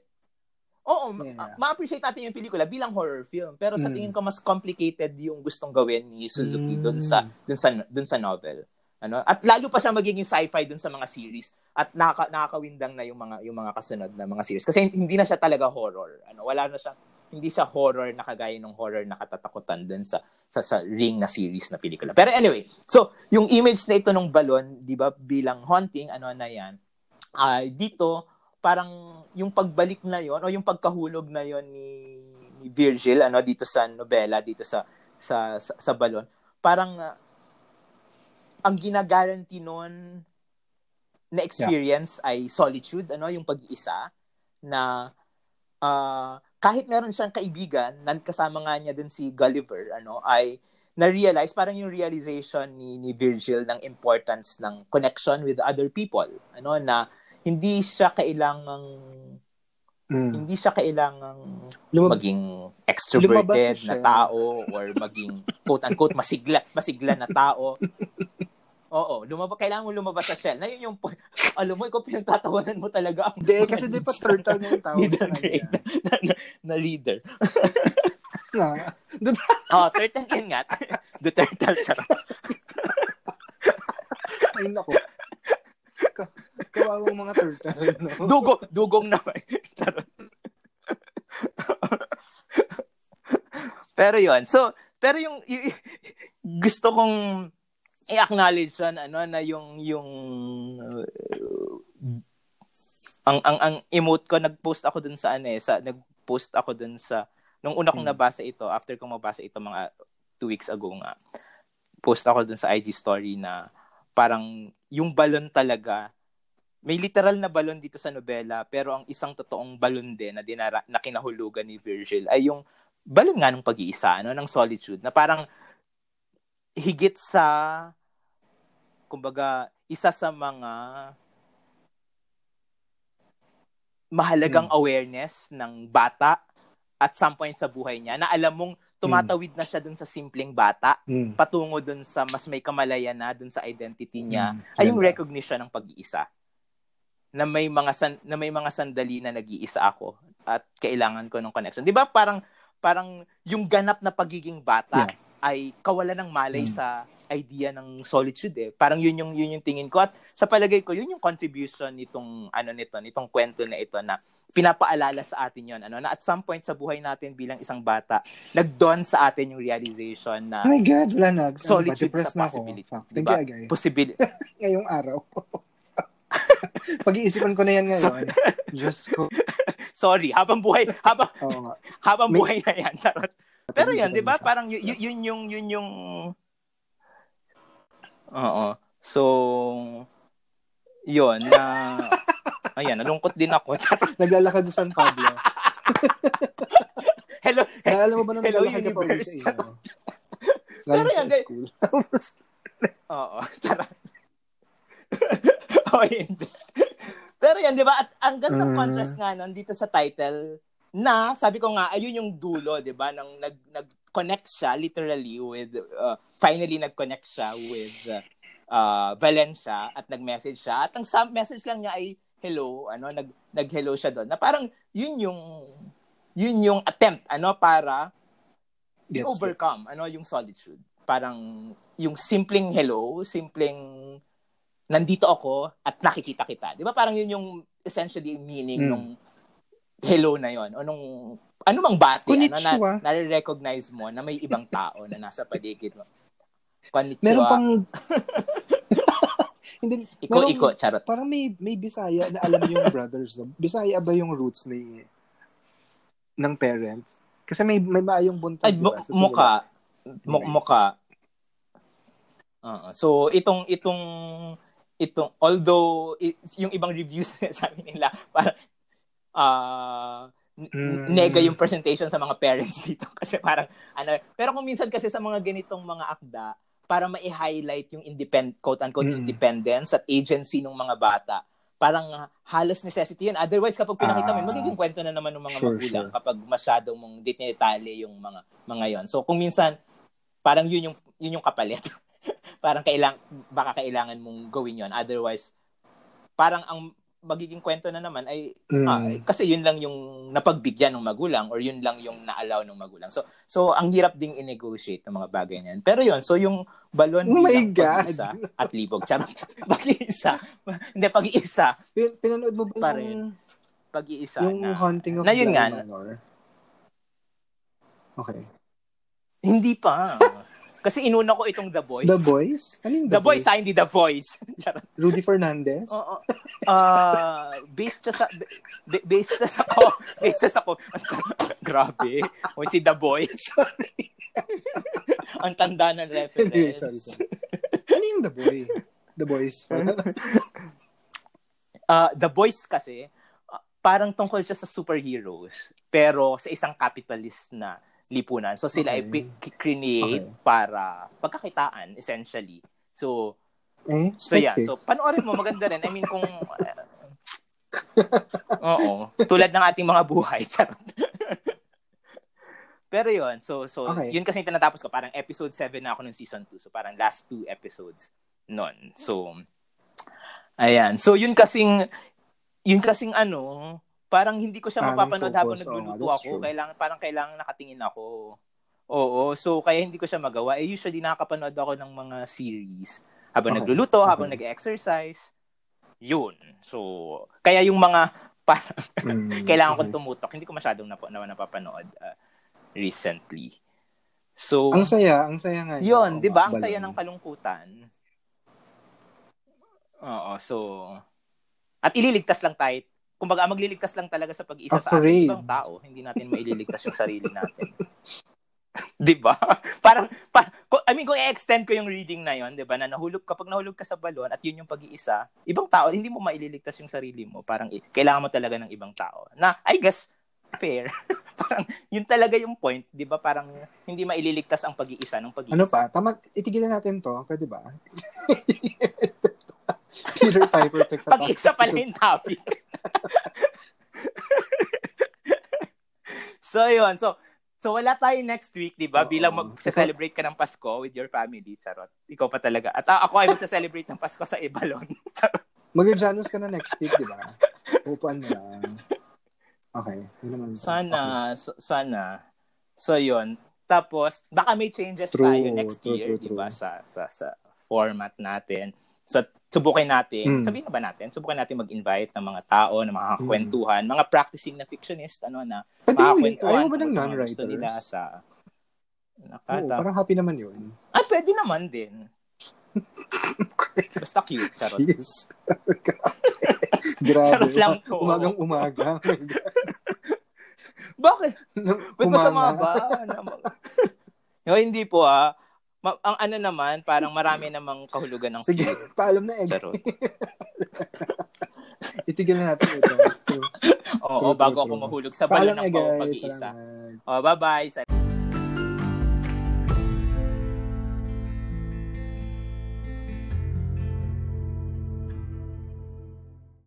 S1: Oo, ma-
S2: Yeah.
S1: ma-appreciate natin yung pelikula bilang horror film. Pero sa
S2: Mm.
S1: tingin ko mas complicated yung gustong gawin ni Suzuki doon sa doon sa doon sa novel. Ano? At lalo pa siya magiging sci-fi doon sa mga series at nakaka, nakakawindang na yung mga yung mga kasunod na mga series kasi hindi na siya talaga horror. Ano, wala na siya hindi siya horror na kagaya ng horror na katatakutan doon sa, sa sa Ring na series na pelikula. Pero anyway, so yung image na ito ng balon, 'di ba, bilang haunting, ano na 'yan? Ay dito parang yung pagbalik na yon o yung pagkahulog na yon ni, ni Virgil ano dito sa nobela dito sa sa sa, sa balon parang ah, ang ginagaranti nun na experience ay solitude ano yung pag-iisa na ah, kahit meron siyang kaibigan nan kasama nga niya din si Gulliver ano ay na-realize parang yung realization ni ni Virgil ng importance ng connection with other people ano na hindi siya kailangang
S2: Mm.
S1: hindi siya kailangang
S2: Lumab-
S1: maging extroverted na tao or maging quote unquote masigla masigla na tao. Oo, lumabas kailangan mo lumabas sa shell. Na yun yung alam mo ikaw pinagtatawanan mo talaga
S2: Hindi, kasi di pa turtle na yung tawag
S1: middle
S2: sa
S1: grade [laughs] na, na, na leader.
S2: Nga. [laughs]
S1: Oh, turtle yun nga. The turtle charot.
S2: Ay, nako. [laughs] Ka- Kawawang mga turtle, no? [laughs]
S1: Dugo, dugong naman. [laughs] [laughs] Pero yon so, pero yung, y- gusto kong i-acknowledge yan, ano, na yung, yung, uh, ang, ang, ang emote ko, nag-post ako dun sa, ano eh, sa, nag-post ako dun sa, nung una kong
S2: Hmm.
S1: nabasa ito, after kong mabasa ito mga two weeks ago nga, post ako dun sa IG story na parang yung balon talaga, may literal na balon dito sa nobela, pero ang isang totoong balon din na, dinara, na kinahulugan ni Virgil ay yung balon nga ng pag-iisa, ano, ng solitude, na parang higit sa, kumbaga, isa sa mga mahalagang awareness ng bata at some point sa buhay niya na alam mong tumatawid na siya dun sa simpleng bata
S2: Mm.
S1: patungo dun sa mas may kamalayan na dun sa identity niya
S2: Mm.
S1: ay yung recognition ng pag-iisa na may mga san, na may mga sandali na nag-iisa ako at kailangan ko ng connection. 'Di ba? Parang parang yung ganap na pagiging bata
S2: Yeah.
S1: ay kawalan ng malay
S2: Mm.
S1: sa idea ng solitude eh. Parang yun yung yun yung tingin ko at sa palagay ko yun yung contribution nitong ano nito, nitong kwento na ito na pinapaalala sa atin yon ano na at some point sa buhay natin bilang isang bata nagdawn sa atin yung realization na
S2: Oh my God, wala na. Ano ba,
S1: solitude sa
S2: na ako.
S1: possibility.
S2: Fuck.
S1: Diba?
S2: Thank you,
S1: possibility [laughs]
S2: Ngayong araw. [laughs] [laughs] Pag-iisipan ko na yan ngayon. Diyos ko. [laughs]
S1: sorry habang buhay habang
S2: nga.
S1: habang
S2: May-
S1: buhay na yan charot pero
S2: Pag-iisipan
S1: 'di ba parang y- y- yun yung yun yung Oo. So yun na [laughs] ayan nalungkot din ako.
S2: Naglalakad sa San Pablo.
S1: hello
S2: Naalala mo ba na
S1: Hello,
S2: naglalakad ka pa
S1: universe. Pero yan,
S2: school.
S1: Oo, tara. [laughs] oh, hindi. Pero yan, di ba? At hanggat magandang
S2: Mm.
S1: contrast nga nun dito sa title na, sabi ko nga, ayun yung dulo, di ba? Nang nag, nag-connect siya, literally, with, uh, finally nag-connect siya with uh, uh, Valencia at nag-message siya. At ang sa- message lang niya ay, hello, ano, nag, nag-hello siya doon. Na parang, yun yung, yun yung attempt, ano, para
S2: Gets,
S1: overcome, ano, yung solitude. Parang, yung simpleng hello, simpleng nandito ako at nakikita kita. Di ba parang yun yung essentially meaning
S2: Mm.
S1: nung hello na yon o nung ano mang bati ano,
S2: Konnichiwa.
S1: na, na-recognize mo na may ibang tao na nasa paligid mo. Konnichiwa.
S2: Meron pang... [laughs] Hindi,
S1: iko,
S2: merong-
S1: iko, charot.
S2: Parang may may Bisaya na alam yung brothers. Bisaya ba yung roots ni ng parents? Kasi may may maayong buntag.
S1: Ay,
S2: di
S1: mu-
S2: ba, sa
S1: muka. muka. Oo. so, itong, itong, itong, although, yung ibang reviews [laughs] sabi nila, parang, ah, n-
S2: Mm.
S1: nega yung presentation sa mga parents [laughs] dito kasi parang ano pero kung minsan kasi sa mga ganitong mga akda para ma-highlight yung independent quote unquote
S2: Mm.
S1: independence at agency ng mga bata parang ah, halos necessity yun otherwise kapag pinakita mo
S2: Ah.
S1: magiging kwento na naman ng mga
S2: Sure,
S1: magulang
S2: sure.
S1: kapag masyadong mong dinetali yung mga mga yon so kung minsan parang yun yung yun yung kapalit [laughs] parang kailang baka kailangan mong gawin yon otherwise parang ang magiging kwento na naman ay
S2: Mm.
S1: Ah, eh, kasi yun lang yung napagbigyan ng magulang or yun lang yung na-allow ng magulang. So so ang hirap ding i-negotiate ng mga bagay niyan. Pero yun, so yung balon
S2: Oh my God.
S1: pag-isa at libog. Charot. [laughs] pag-iisa. Hindi, pag-iisa.
S2: Pin- pinanood mo ba
S1: Pa
S2: yung,
S1: Pag-iisa
S2: yung
S1: na.
S2: Haunting of
S1: na yun nga.
S2: Manor? Okay.
S1: Hindi pa. [laughs] Kasi inuna ko itong The Voice.
S2: The Boys? Ano yung
S1: The, Voice, ah, hindi The Voice. [laughs]
S2: Rudy Fernandez?
S1: Oo. Ah, based siya sa ba- based siya sa ko, [laughs] based siya sa ko. [laughs] Grabe. O si The Voice. Ang tanda ng reference.
S2: Hindi, sorry, sorry. ano yung The Boy? The Boys?
S1: Ah, The Voice kasi ah, parang tungkol siya sa superheroes pero sa isang capitalist na lipunan. So sila ay
S2: Okay.
S1: pi- create
S2: Okay.
S1: para pagkakitaan essentially. So
S2: eh?
S1: So yeah,
S2: Spec
S1: so panoorin mo maganda rin. I mean kung uh, [laughs] [laughs] Oo, tulad ng ating mga buhay. [laughs] Pero yun, so so
S2: Okay.
S1: yun kasi tinatapos ko, parang episode 7 na ako ng season 2. So parang last two episodes nun. So ayan. So yun kasing yun kasing ano, parang hindi ko siya
S2: Ah,
S1: mapapanood habang nagluluto
S2: that's
S1: ako.
S2: true.
S1: Kailangan parang kailangan nakatingin ako. Oo, so kaya hindi ko siya magawa. Eh usually nakakapanood ako ng mga series habang
S2: Okay.
S1: nagluluto,
S2: Okay.
S1: habang nag-exercise. Yun. So, kaya yung mga [laughs] parang
S2: Mm,
S1: kailangan
S2: okay.
S1: kong tumutok. Hindi ko masyadong nap- na napapanood uh, recently. So,
S2: Ang saya, ang saya nga. Oo,
S1: di ba? Ang saya ng kalungkutan. Oo, so, at ililigtas lang tayo. Kumbaga, magliligtas lang talaga sa pag-isa sa
S2: Afraid.
S1: ating ibang tao. Hindi natin maililigtas yung sarili natin. [laughs] di ba? Parang, pa, kung- I mean, kung i-extend ko yung reading na yon di ba, na nahulog, kapag nahulog ka sa balon at yun yung pag-iisa, ibang tao, hindi mo maililigtas yung sarili mo. Parang, kailangan mo talaga ng ibang tao. Na, I guess, fair. [laughs] Parang, yun talaga yung point, di ba? Parang, hindi maililigtas ang pag-iisa ng pag-iisa.
S2: Ano pa? Tama, itigilan natin to. Pwede ba? [laughs] [laughs] Peter Piper picked up
S1: Pag-isa pala yung topic. [laughs] so, yun. So, so wala tayo next week, di ba? Bilang mag-celebrate ka ng Pasko with your family, charot. Ikaw pa talaga. At ah, ako ay mag-celebrate ng Pasko sa Ibalon. [laughs]
S2: Mag-Janus ka na next week, di ba? Upuan mo lang. Okay. Naman.
S1: sana, so- sana. So, yun. Tapos, baka may changes
S2: True,
S1: tayo next
S2: true,
S1: year,
S2: true,
S1: di ba? Sa, sa, sa format natin. So, subukin natin.
S2: Mm.
S1: Sabihin na ba natin? Subukin natin mag-invite ng mga tao, ng mga kwentuhan, mga practicing na fictionist, ano na,
S2: Pwede mo,
S1: makakwentuhan
S2: ayaw ba ng
S1: sa mga gusto nila
S2: non-writers?
S1: sa
S2: Oo,
S1: nakata.
S2: parang happy naman yun.
S1: Ay, pwede naman din. Basta cute, [laughs] charot.
S2: Jeez. [laughs] Grabe.
S1: Charot lang to.
S2: Umagang umaga. [laughs] Oh.
S1: Bakit? Ba't masama ba? Ano- no, hindi po ah. Ma- ang ano naman, parang marami namang kahulugan ng
S2: Sige,
S1: cute.
S2: paalam na.
S1: Charot. [laughs]
S2: Itigil na natin ito. [laughs]
S1: Oo,
S2: True,
S1: bago
S2: true,
S1: ako mahulog sa balon
S2: Paalam
S1: ng
S2: eh,
S1: pag-iisa. Oh, bye-bye.